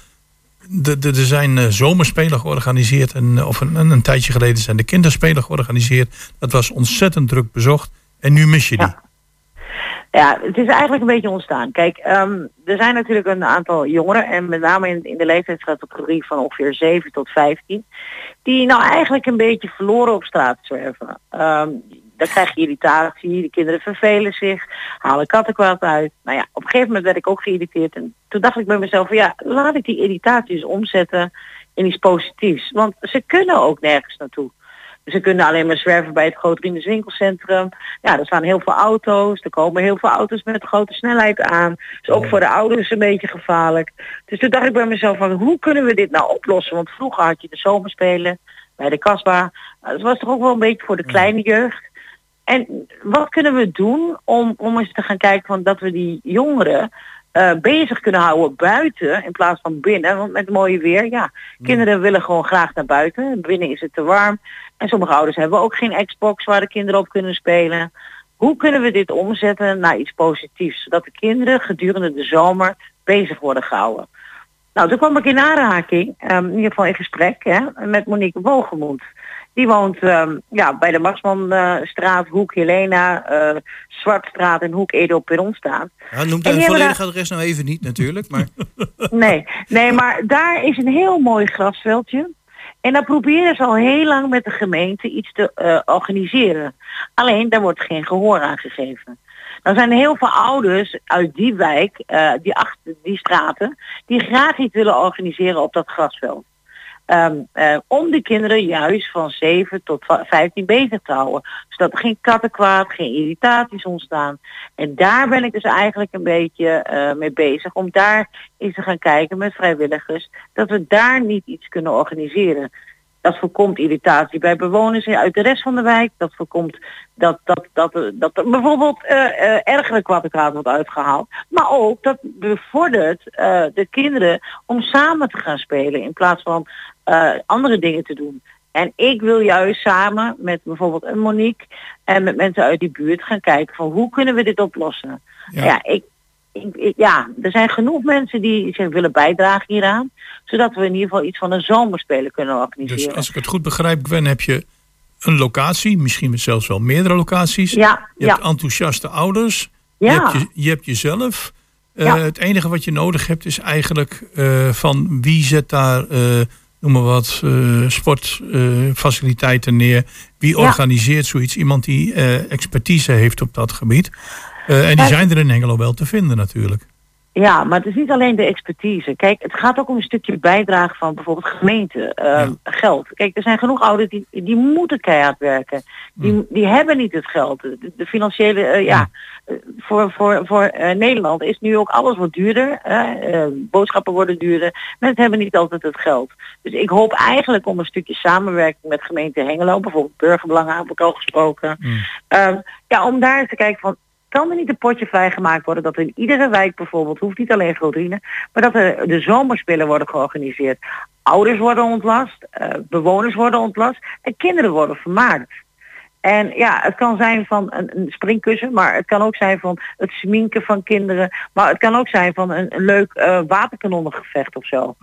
er zijn eh, zomerspelen georganiseerd. En, of een, een, een tijdje geleden zijn de kinderspelen georganiseerd. Dat was ontzettend druk bezocht. En nu mis je die. Ja, het is eigenlijk een beetje ontstaan. Kijk, ehm, er zijn natuurlijk een aantal jongeren, en met name in, de leeftijdscategorie van ongeveer 7 tot 15, die nou eigenlijk een beetje verloren op straat zwerven. Ehm dan krijg je irritatie, de kinderen vervelen zich, halen kattenkwaad uit. Nou ja, op een gegeven moment werd ik ook geïrriteerd. En toen dacht ik bij mezelf, van, ja, laat ik die irritaties omzetten in iets positiefs. Want ze kunnen ook nergens naartoe. Ze kunnen alleen maar zwerven bij het Groot winkelcentrum. Ja, er staan heel veel auto's. Er komen heel veel auto's met grote snelheid aan. Dus ook voor de ouders een beetje gevaarlijk. Dus toen dacht ik bij mezelf van hoe kunnen we dit nou oplossen? Want vroeger had je de zomerspelen bij de kasbah. Nou, Dat was toch ook wel een beetje voor de kleine jeugd. En wat kunnen we doen om, om eens te gaan kijken van dat we die jongeren eh, bezig kunnen houden buiten in plaats van binnen. Want met mooie weer, ja, kinderen willen gewoon graag naar buiten. Binnen is het te warm. En sommige ouders hebben ook geen Xbox waar de kinderen op kunnen spelen. Hoe kunnen we dit omzetten naar iets positiefs? Zodat de kinderen gedurende de zomer bezig worden gehouden. Nou, toen kwam ik in aanraking, ehm, in ieder geval in gesprek, hè, met Monique Wogemoed. Die woont ehm, ja, bij de Marsmanstraat, Hoek Helena, eh, Zwartstraat en Hoek Edo staan. ja, noem En het die hebben volledige daar- adres nou even niet natuurlijk. Maar Nee, nee, maar daar is een heel mooi grasveldje. En daar proberen ze al heel lang met de gemeente iets te eh, organiseren. Alleen daar wordt geen gehoor aan gegeven. Dan zijn er heel veel ouders uit die wijk, eh, die achter die straten, die graag iets willen organiseren op dat grasveld. Ehm, eh, om de kinderen juist van 7 tot 15 bezig te houden. Zodat er geen kattenkwaad, geen irritaties ontstaan. En daar ben ik dus eigenlijk een beetje eh, mee bezig. Om daar eens te gaan kijken met vrijwilligers. Dat we daar niet iets kunnen organiseren. Dat voorkomt irritatie bij bewoners uit de rest van de wijk. Dat voorkomt dat, dat, dat, er- dat er bijvoorbeeld eh eh ergere kwattenkwaad wordt uitgehaald. Maar ook dat bevordert eh, de kinderen om samen te gaan spelen in plaats van eh, andere dingen te doen. En ik wil juist samen met bijvoorbeeld een Monique en met mensen uit die buurt gaan kijken van hoe kunnen we dit oplossen. Ja. Ja, ik, ik- ik- ja er zijn genoeg mensen die zich willen bijdragen hieraan. Zodat we in ieder geval iets van een zomerspelen kunnen organiseren. Dus als ik het goed begrijp, Gwen, heb je een locatie, misschien zelfs wel meerdere locaties. Ja, je ja. hebt enthousiaste ouders. Ja. Je, hebt je, je hebt jezelf. Eh, Ja. Het enige wat je nodig hebt is eigenlijk eh, van wie zet daar noem maar wat, eh, sportfaciliteiten neer. Wie Ja. organiseert zoiets? Iemand die eh, expertise heeft op dat gebied. Eh, en die zijn er in Hengelo wel te vinden natuurlijk. Ja, maar het is niet alleen de expertise. Kijk, het gaat ook om een stukje bijdrage van bijvoorbeeld gemeente, eh, geld. Kijk, er zijn genoeg ouders die, die moeten keihard werken. Die, die hebben niet het geld. De, de financiële, eh, ja, eh, voor, voor, voor Nederland is nu ook alles wat duurder. boodschappen worden duurder. Mensen hebben niet altijd het geld. Dus ik hoop eigenlijk om een stukje samenwerking met gemeente Hengelo, bijvoorbeeld burgerbelangen heb ik al gesproken. Ja, om daar eens te kijken van, kan er niet een potje vrijgemaakt worden dat in iedere wijk bijvoorbeeld, hoeft niet alleen Grootdriemen, maar dat er de zomerspelen worden georganiseerd. Ouders worden ontlast, eh, bewoners worden ontlast en kinderen worden vermaakt. En ja, het kan zijn van een, springkussen, maar het kan ook zijn van het sminken van kinderen. Maar het kan ook zijn van een, leuk eh waterkanonnengevecht of zo.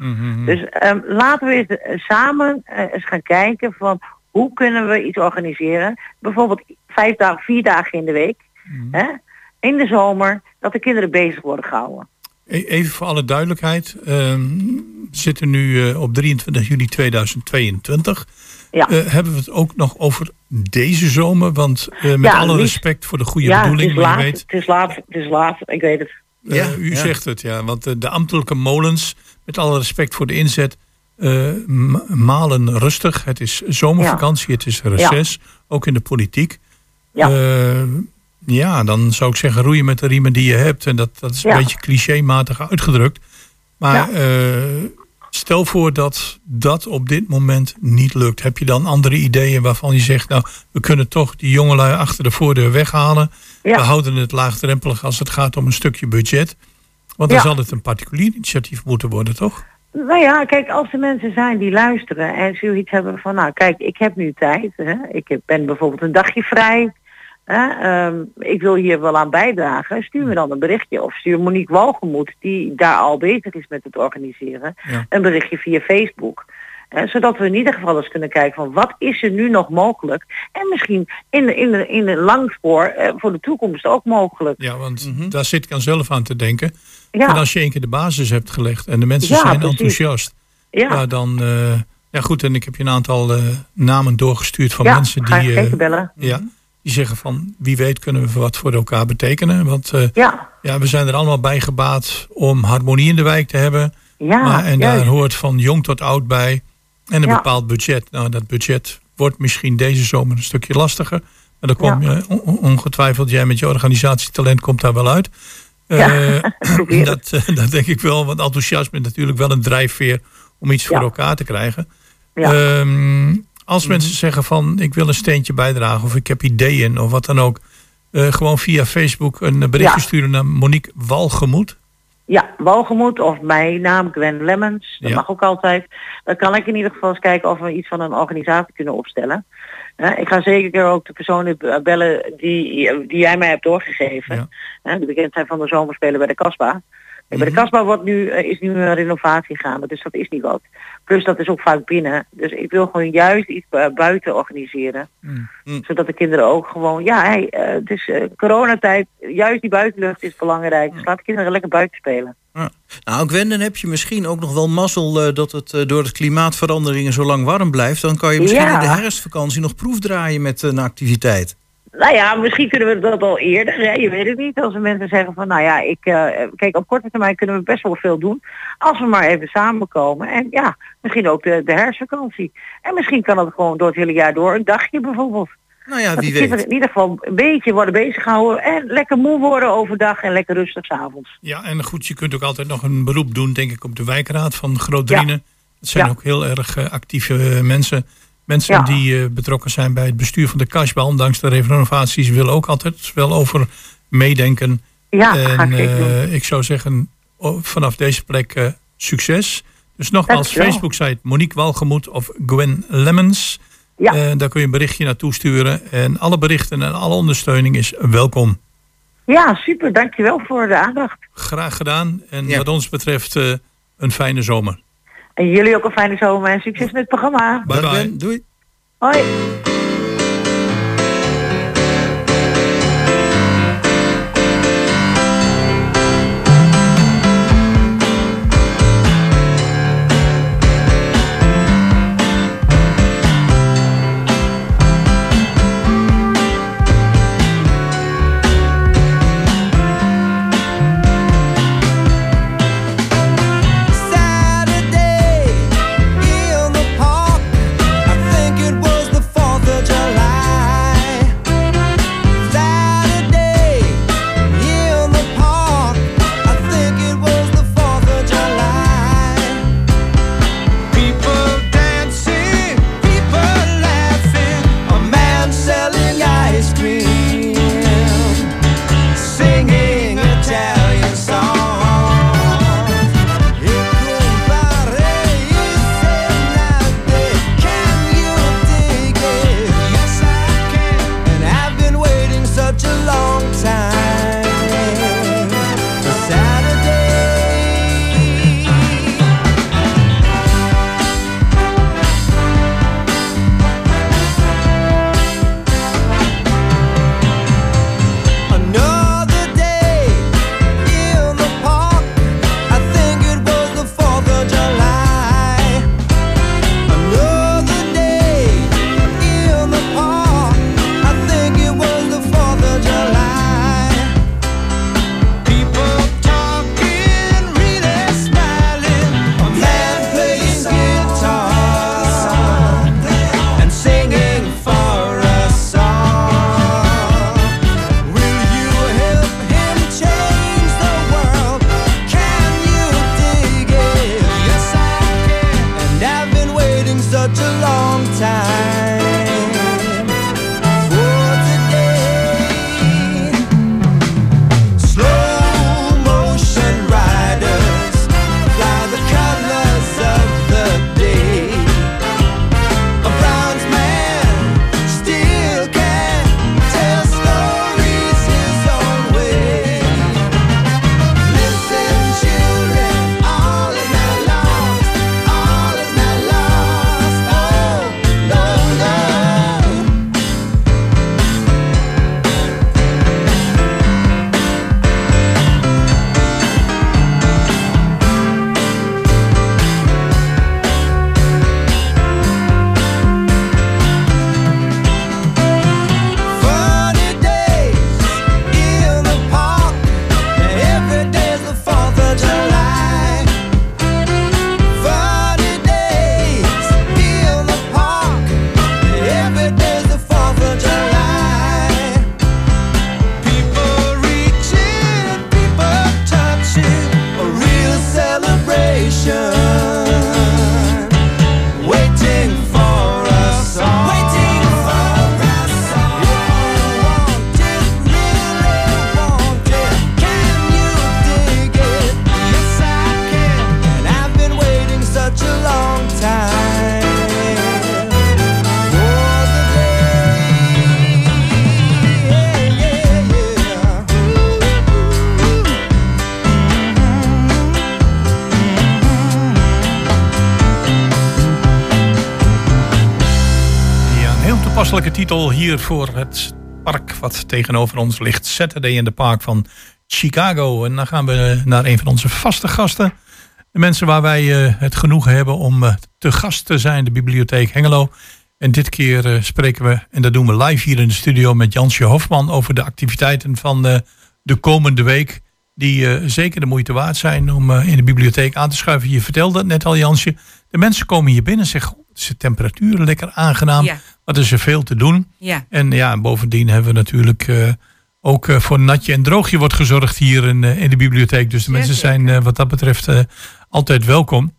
Dus ehm, laten we eens eh, samen eens gaan kijken van hoe kunnen we iets organiseren. Bijvoorbeeld vijf dagen, vier dagen in de week. Hè? In de zomer, dat de kinderen bezig worden gehouden. E- Even voor alle duidelijkheid. ehm, we zitten nu eh, op 23 juli 2022. Ja. Eh, hebben we het ook nog over deze zomer? Want eh, met Ja, alle liefst- respect voor de goede ja, bedoeling, het is, laat, weet, het is laat, het is laat, ik weet het. Eh, u zegt het, ja. Want de ambtelijke molens, met alle respect voor de inzet, eh, malen rustig. Het is zomervakantie, het is reces, ook in de politiek. Ja. Ja, dan zou ik zeggen roeien met de riemen die je hebt. En dat, dat is een Ja. beetje clichématig uitgedrukt. Maar eh, stel voor dat dat op dit moment niet lukt. Heb je dan andere ideeën waarvan je zegt... nou, we kunnen toch die jongelui achter de voordeur weghalen. Ja. We houden het laagdrempelig als het gaat om een stukje budget. Want dan zal het een particulier initiatief moeten worden, toch? Nou ja, kijk, als er mensen zijn die luisteren en zoiets hebben van, nou kijk, ik heb nu tijd. Hè? Ik ben bijvoorbeeld een dagje vrij. Ehm, ik wil hier wel aan bijdragen. Stuur me dan een berichtje. Of stuur Monique Walgemoed, die daar al bezig is met het organiseren, Ja. een berichtje via Facebook. Hè, zodat we in ieder geval eens kunnen kijken van wat is er nu nog mogelijk. En misschien in de, in in langspoor eh, voor de toekomst ook mogelijk. Ja, want daar zit ik aan zelf aan te denken. Ja. En als je één keer de basis hebt gelegd en de mensen Ja, zijn precies. enthousiast. Ja. dan... eh, ja goed, en ik heb je een aantal eh, namen doorgestuurd van Ja, mensen die... eh, zeker bellen. Ja, die zeggen van wie weet kunnen we wat voor elkaar betekenen. Want eh, Ja. ja, we zijn er allemaal bij gebaat om harmonie in de wijk te hebben. Ja, maar, en daar hoort van jong tot oud bij. En een Ja. bepaald budget. Nou, dat budget wordt misschien deze zomer een stukje lastiger. Maar dan kom je on- on- ongetwijfeld, jij met je organisatietalent komt daar wel uit. Ja, Eh, dat, eh, dat denk ik wel, want enthousiasme is natuurlijk wel een drijfveer om iets voor elkaar te krijgen. Ja. Ehm, als mensen zeggen van ik wil een steentje bijdragen of ik heb ideeën of wat dan ook. eh, gewoon via Facebook een berichtje Ja. sturen naar Monique Walgemoed. Ja, Walgemoed of mijn naam Gwen Lemmens. Dat Ja. mag ook altijd. Dan kan ik in ieder geval eens kijken of we iets van een organisatie kunnen opstellen. Ik ga zeker ook de personen bellen die, die jij mij hebt doorgegeven. Hè, de bekendheid van de zomerspelen bij de Kasbah. Bij de Kasbah wordt nu, eh, is nu een renovatie gaande, dus dat is niet wat. Plus dat is ook vaak binnen. Dus ik wil gewoon juist iets buiten organiseren. Zodat de kinderen ook gewoon, ja, hey, eh, het is eh, coronatijd, juist die buitenlucht is belangrijk. Dus laat de kinderen lekker buiten spelen. Nou, Gwen, dan heb je misschien ook nog wel mazzel dat het door de klimaatveranderingen zo lang warm blijft. Dan kan je misschien Ja. in de herfstvakantie nog proefdraaien met een activiteit. Nou ja, misschien kunnen we dat al eerder. Hè? Je weet het niet. Als mensen zeggen van, nou ja, ik, eh, kijk, op korte termijn kunnen we best wel veel doen. Als we maar even samenkomen. En ja, misschien ook de, de herfstvakantie. En misschien kan dat gewoon door het hele jaar door. Een dagje bijvoorbeeld. Nou ja, wie weet. in ieder geval een beetje worden bezig gehouden. En lekker moe worden overdag en lekker rustig 's avonds. Ja, en goed, je kunt ook altijd nog een beroep doen, denk ik, op de wijkraad van Groot-Drienen. Dat zijn Ja. ook heel erg eh, actieve eh, mensen. Mensen Ja. die eh, betrokken zijn bij het bestuur van de Kasbah, ondanks de renovaties, willen ook altijd wel over meedenken. Ja, ga en ik eh, ik zou zeggen, oh, vanaf deze plek eh, succes. Dus nogmaals. Facebook-site Monique Walgemoed of Gwen Lemmens. Ja. Eh, daar kun je een berichtje naartoe sturen. En alle berichten en alle ondersteuning is welkom. Ja, super. Dankjewel voor de aandacht. Graag gedaan. En wat ons betreft eh, een fijne zomer. En jullie ook een fijne zomer en succes met het programma. Bye bye. Doei. Hoi. Toepasselijke titel hier voor het park wat tegenover ons ligt. Saturday in the Park van Chicago. En dan gaan we naar een van onze vaste gasten. De mensen waar wij eh, het genoegen hebben om eh, te gast te zijn, de Bibliotheek Hengelo. En dit keer eh, spreken we, en dat doen we live hier in de studio met Jansje Hofman over de activiteiten van de komende week. Die zeker de moeite waard zijn om in de bibliotheek aan te schuiven. Je vertelde het net al, Jansje. De mensen komen hier binnen en zeggen: "Goh, is de temperatuur lekker aangenaam? Ja. Wat is er veel te doen? Ja. En ja, bovendien hebben we natuurlijk eh, ook eh, voor natje en droogje wordt gezorgd hier in, eh, in de bibliotheek. Dus de mensen zijn wat dat betreft altijd welkom.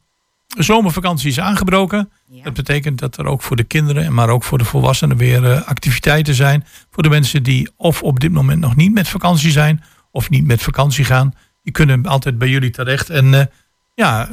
De zomervakantie is aangebroken. Dat betekent dat er ook voor de kinderen, maar ook voor de volwassenen weer activiteiten zijn. Voor de mensen die of op dit moment nog niet met vakantie zijn of niet met vakantie gaan. Die kunnen altijd bij jullie terecht. En ja,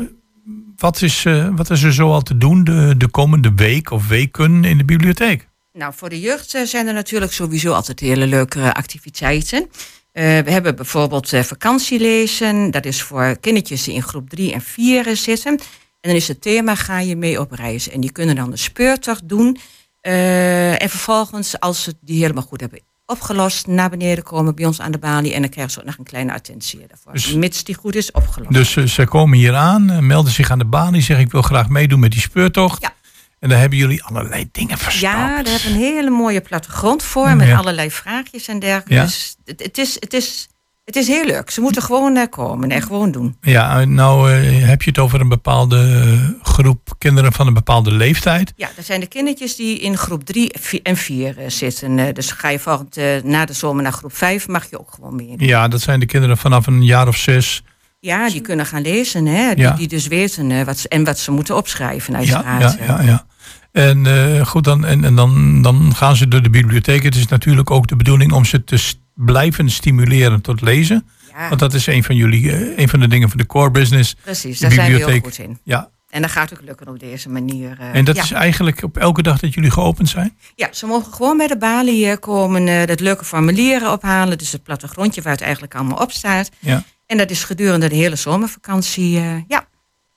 wat is, eh, wat is er zo al te doen de, de komende week of weken in de bibliotheek? Nou, voor de jeugd eh, zijn er natuurlijk sowieso altijd hele leuke activiteiten. Eh, we hebben bijvoorbeeld vakantielezen. Dat is voor kindertjes die in groep 3 en 4 eh, zitten. En dan is het thema ga je mee op reis. En die kunnen dan de speurtocht doen. En vervolgens, als ze die helemaal goed hebben opgelost, naar beneden komen bij ons aan de balie. En dan krijgen ze ook nog een kleine attentie daarvoor. Dus- mits die goed is opgelost. Dus eh, zij komen hier aan, eh, melden zich aan de balie, zeggen ik wil graag meedoen met die speurtocht. En dan hebben jullie allerlei dingen verstapt. Ja, daar hebben we een hele mooie plattegrond voor. Met Ja. allerlei vraagjes en dergelijke. Ja. Dus het, het, is, het, is, het is heel leuk. Ze moeten gewoon naar komen en gewoon doen. Ja, nou eh, heb je het over een bepaalde eh, groep kinderen van een bepaalde leeftijd. Ja, dat zijn de kindertjes die in groep 3 en 4 zitten. Eh, Dus ga je volgend eh, na de zomer naar groep 5, mag je ook gewoon meer. Ja, dat zijn de kinderen vanaf een jaar of zes. Ja, die kunnen gaan lezen. Hè? Die, Ja. die dus weten eh, wat ze, en wat ze moeten opschrijven Ja, uiteraard. ja, ja, ja. En eh, goed, dan, en, en dan, dan gaan ze door de bibliotheek. Het is natuurlijk ook de bedoeling om ze te blijven stimuleren tot lezen. Ja. Want dat is een van jullie, eh, een van de dingen van de core business. Precies, daar zijn we heel goed in. Ja, En dat gaat ook lukken op deze manier. eh, en dat ja. is eigenlijk op elke dag dat jullie geopend zijn? Ja, ze mogen gewoon bij de balie eh, komen, dat leuke formulieren ophalen. Dus het plattegrondje waar het eigenlijk allemaal op staat. Ja. En dat is gedurende de hele zomervakantie. ja,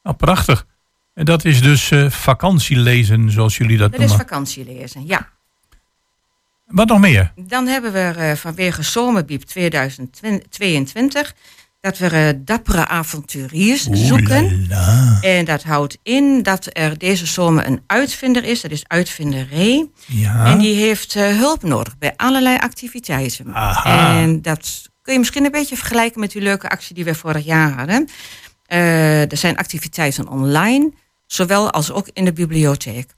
Nou, prachtig. En dat is dus eh, vakantielezen, zoals jullie dat, dat is noemen. vakantielezen. Ja. Wat nog meer? Dan hebben we eh, vanwege Zomerbiep 2022 dat we eh, dappere avonturiers zoeken. En dat houdt in dat er deze zomer een uitvinder is. Dat is uitvinder Ray. Ja. En die heeft eh, hulp nodig bij allerlei activiteiten. Aha. En dat kun je misschien een beetje vergelijken met die leuke actie die we vorig jaar hadden. Er zijn activiteiten online, zowel als ook in de bibliotheek.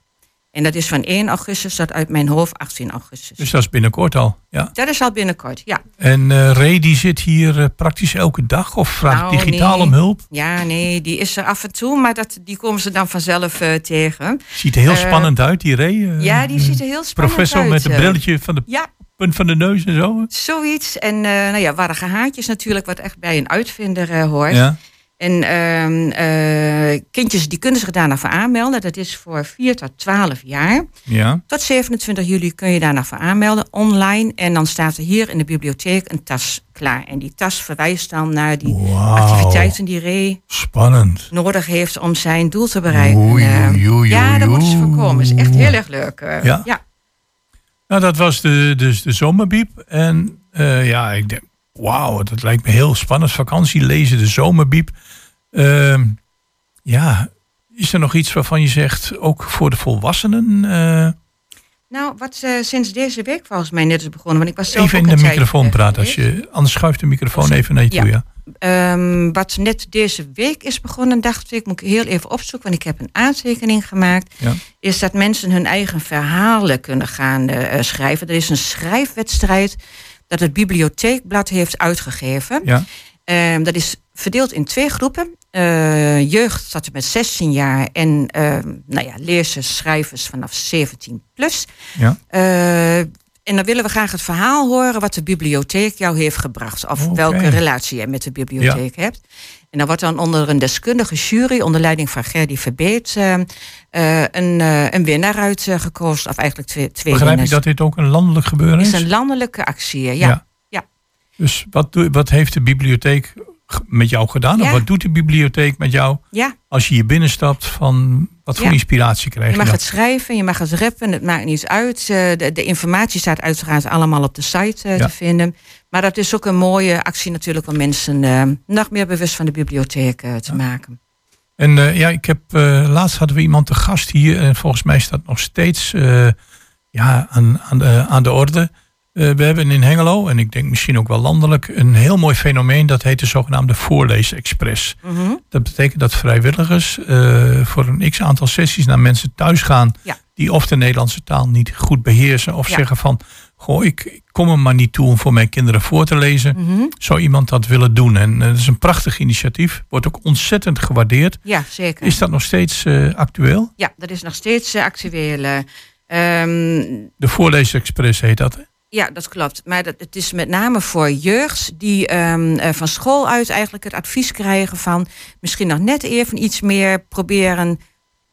En dat is van 1 augustus tot uit mijn hoofd 18 augustus. Dus dat is binnenkort al. Ja. Dat is al binnenkort, ja. En eh Ray die zit hier eh, praktisch elke dag of vraagt Nou, digitaal nee. om hulp? Ja, nee, die is er af en toe, maar dat, die komen ze dan vanzelf eh, tegen. Ziet er heel spannend uit, die Ray. Ja, die ziet er heel spannend Professor uit. met een brilletje van de Ja. punt van de neus en zo. Zoiets. En nou ja, warrige haartjes natuurlijk, wat echt bij een uitvinder hoort. Ja. En ehm, eh, kindjes die kunnen zich daarna voor aanmelden. Dat is voor 4 tot 12 jaar. Ja. Tot 27 juli kun je daarna voor aanmelden online. En dan staat er hier in de bibliotheek een tas klaar. En die tas verwijst dan naar die activiteiten die Ray Spannend. nodig heeft om zijn doel te bereiken. Oei, Eh, oei, oei, ja, dat oei, moeten ze voorkomen. is echt heel erg leuk. eh. Ja. ja. Nou, dat was de, dus de zomerbiep. En eh, ja, ik denk, wauw, dat lijkt me heel spannend. Vakantie lezen, de zomerbiep. Ehm, ja, is er nog iets waarvan je zegt, ook voor de volwassenen? eh, Nou, wat eh, sinds deze week volgens mij net is begonnen. Want ik was zelf even in de microfoon praten. Als je, anders schuift de microfoon even naar je toe, ja. Ehm, wat net deze week is begonnen, dacht ik, moet ik heel even opzoeken, want ik heb een aantekening gemaakt. Ja. Is dat mensen hun eigen verhalen kunnen gaan eh, schrijven. Er is een schrijfwedstrijd dat het Bibliotheekblad heeft uitgegeven. Ja. Ehm, dat is verdeeld in twee groepen. Eh, jeugd tot en met 16 jaar en ehm, nou ja, lezers, schrijvers vanaf 17 plus. Ja. Eh, en dan willen we graag het verhaal horen wat de bibliotheek jou heeft gebracht. Of welke relatie je met de bibliotheek hebt. En dan wordt dan onder een deskundige jury, onder leiding van Gerdy Verbeet, eh, eh, een, eh, een winnaar uitgekozen. Of eigenlijk twee, twee Begrijp je dat dit ook een landelijk gebeuren Het is? is een landelijke actie, ja. ja. Ja. Dus wat, wat heeft de bibliotheek met jou gedaan? Of wat doet de bibliotheek met jou? Ja. Als je hier binnenstapt, van wat voor Ja. inspiratie krijg Je je, mag het schrijven, je mag het rappen, het maakt niet uit. Eh, De, de informatie staat uiteraard allemaal op de site eh, Ja. te vinden. Maar dat is ook een mooie actie natuurlijk om mensen eh, nog meer bewust van de bibliotheek te maken. En ja, ik heb laatst hadden we iemand te gast hier en volgens mij staat nog steeds ja, aan, aan, de, aan de orde. Eh, we hebben in Hengelo, en ik denk misschien ook wel landelijk, een heel mooi fenomeen. Dat heet de zogenaamde Voorleesexpress. Mhm. Dat betekent dat vrijwilligers eh, voor een x aantal sessies naar mensen thuis gaan. Ja. Die of de Nederlandse taal niet goed beheersen. Of Ja. zeggen van, goh, ik, ik kom er maar niet toe om voor mijn kinderen voor te lezen. Mhm. Zou iemand dat willen doen? En eh, dat is een prachtig initiatief. Wordt ook ontzettend gewaardeerd. Ja, zeker. Is dat nog steeds actueel? Ja, dat is nog steeds actueel. eh. Ehm, De Voorleesexpress heet dat. hè? Ja, dat klopt. Maar dat, het is met name voor jeugd die ehm, eh, van school uit eigenlijk het advies krijgen van misschien nog net even iets meer proberen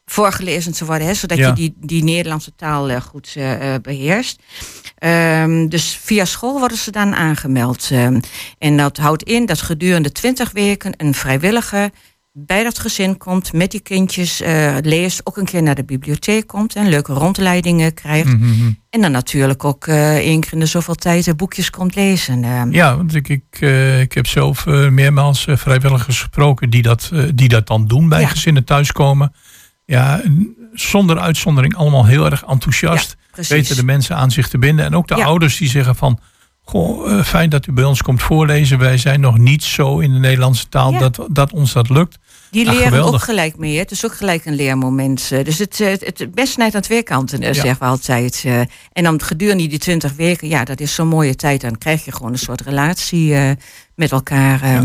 voorgelezen te worden, hè, zodat Ja. je die, die Nederlandse taal eh, goed eh, beheerst. Ehm, dus via school worden ze dan aangemeld. Ehm, en dat houdt in dat gedurende 20 weken een vrijwilliger bij dat gezin komt, met die kindjes eh, leest, ook een keer naar de bibliotheek komt en leuke rondleidingen krijgt. Mhm. En dan natuurlijk ook eh één keer in de zoveel tijd eh, boekjes komt lezen. eh. Ja, want ik, ik, ik heb zelf meermaals vrijwilligers gesproken die dat, die dat dan doen bij Ja. gezinnen thuiskomen. Ja, zonder uitzondering allemaal heel erg enthousiast. Ja, weten de mensen aan zich te binden. En ook de Ja. ouders die zeggen van... Goh, eh, fijn dat u bij ons komt voorlezen. Wij zijn nog niet zo in de Nederlandse taal Ja. dat, dat ons dat lukt. Die Ah, leren geweldig. ook gelijk mee. hè. Het is ook gelijk een leermoment. eh. Dus het, eh, het, het best snijdt aan twee kanten, Ja. zeggen we altijd. En dan gedurende die twintig weken, ja, dat is zo'n mooie tijd. Dan krijg je gewoon een soort relatie met elkaar. eh.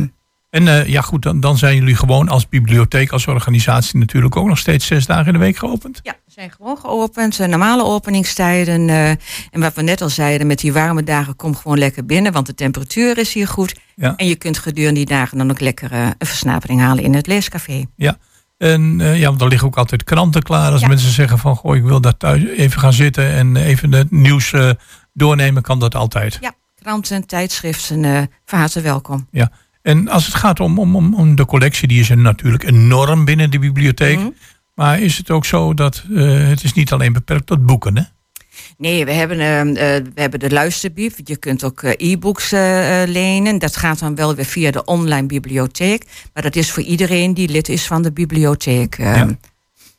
En eh, ja goed, dan, dan zijn jullie gewoon als bibliotheek, als organisatie natuurlijk ook nog steeds zes dagen in de week geopend. Ja, we zijn gewoon geopend. eh, normale openingstijden. eh, en wat we net al zeiden, met die warme dagen, kom gewoon lekker binnen. Want de temperatuur is hier goed. Ja. En je kunt gedurende die dagen dan ook lekker een versnapering halen in het leescafé. Ja. En ja, want er liggen ook altijd kranten klaar. Als Ja. mensen zeggen van, goh, ik wil daar thuis even gaan zitten en even het nieuws doornemen, kan dat altijd. Ja, kranten, tijdschriften, van harte welkom. Ja. En als het gaat om, om, om, om de collectie, die is er natuurlijk enorm binnen de bibliotheek. Mhm. Maar is het ook zo dat eh, het is niet alleen beperkt tot boeken, hè? Nee, we hebben, eh, we hebben de luisterbiep. Je kunt ook e-books lenen. Dat gaat dan wel weer via de online bibliotheek. Maar dat is voor iedereen die lid is van de bibliotheek. Ja.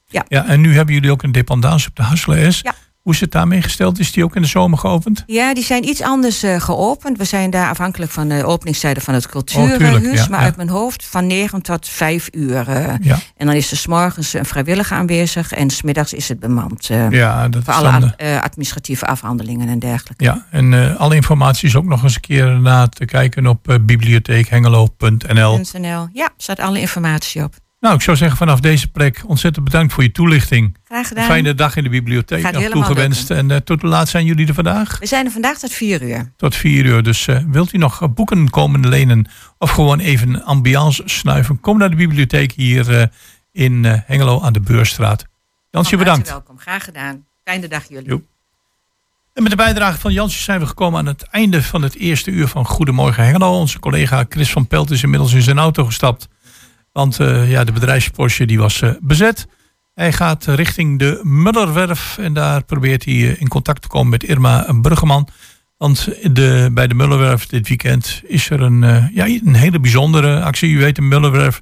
Ja. Ja, en nu hebben jullie ook een dependance op de Hasselen S. Ja. Hoe is het daarmee gesteld? Is die ook in de zomer geopend? Ja, die zijn iets anders eh, geopend. We zijn daar afhankelijk van de openingstijden van het Oh, cultuurhuis. ja, maar ja. uit mijn hoofd van 9 tot 5 uur. eh. Ja. En dan is er 's morgens een vrijwilliger aanwezig en smiddags is het bemand. eh, Ja, dat voor is alle administratieve afhandelingen en dergelijke. Ja, en alle informatie is ook nog eens een keer na te kijken op bibliotheekhengelo.nl. .nl. Ja, staat alle informatie op. Nou, ik zou zeggen vanaf deze plek ontzettend bedankt voor je toelichting. Graag gedaan. Een fijne dag in de bibliotheek Gaat nog helemaal toegewenst. En eh, tot hoe laat zijn jullie er vandaag? We zijn er vandaag tot 4 uur. Tot vier uur. Dus eh, wilt u nog eh, boeken komen lenen of gewoon even ambiance snuiven? Kom naar de bibliotheek hier in Hengelo aan de Beurstraat. Jansje, harte bedankt. welkom. Graag gedaan. Fijne dag jullie. En met de bijdrage van Jansje zijn we gekomen aan het einde van het eerste uur van Goedemorgen Hengelo. Onze collega Chris van Pelt is inmiddels in zijn auto gestapt. Want eh, ja, de bedrijfsporsche die was eh, bezet. Hij gaat richting de Mullerwerf en daar probeert hij eh, in contact te komen met Irma Bruggeman. Want de, bij de Mullerwerf dit weekend is er een, eh, ja, een hele bijzondere actie. U weet, de Mullerwerf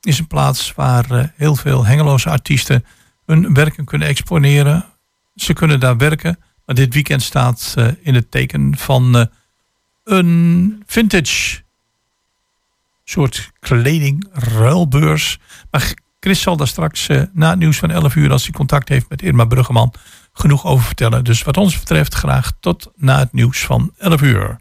is een plaats waar eh, heel veel Hengeloze artiesten hun werken kunnen exponeren. Ze kunnen daar werken. Maar dit weekend staat eh, in het teken van eh, een vintage soort kleding, ruilbeurs. Maar Chris zal daar straks eh, na het nieuws van 11 uur, als hij contact heeft met Irma Bruggeman, genoeg over vertellen. Dus wat ons betreft graag tot na het nieuws van 11 uur.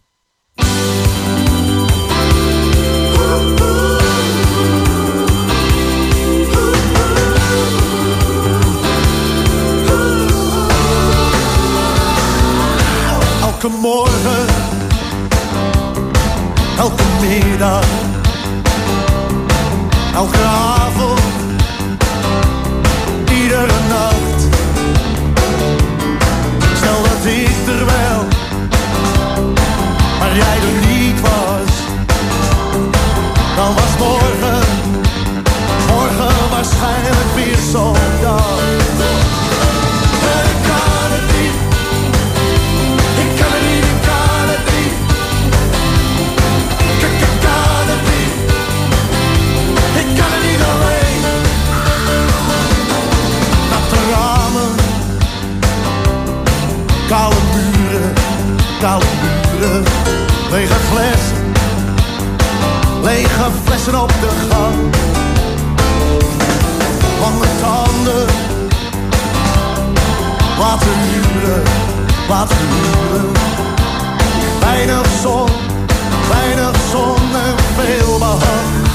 Elke morgen, elke middag, elke avond, iedere nacht. Stel dat ik er wel, maar jij er niet was. Dan was morgen, morgen waarschijnlijk weer zo'n dag. koude buren. Lege flessen, lege flessen op de gang. Lange tanden, water huren, wat huren. Weinig zon, weinig zon en veel behang.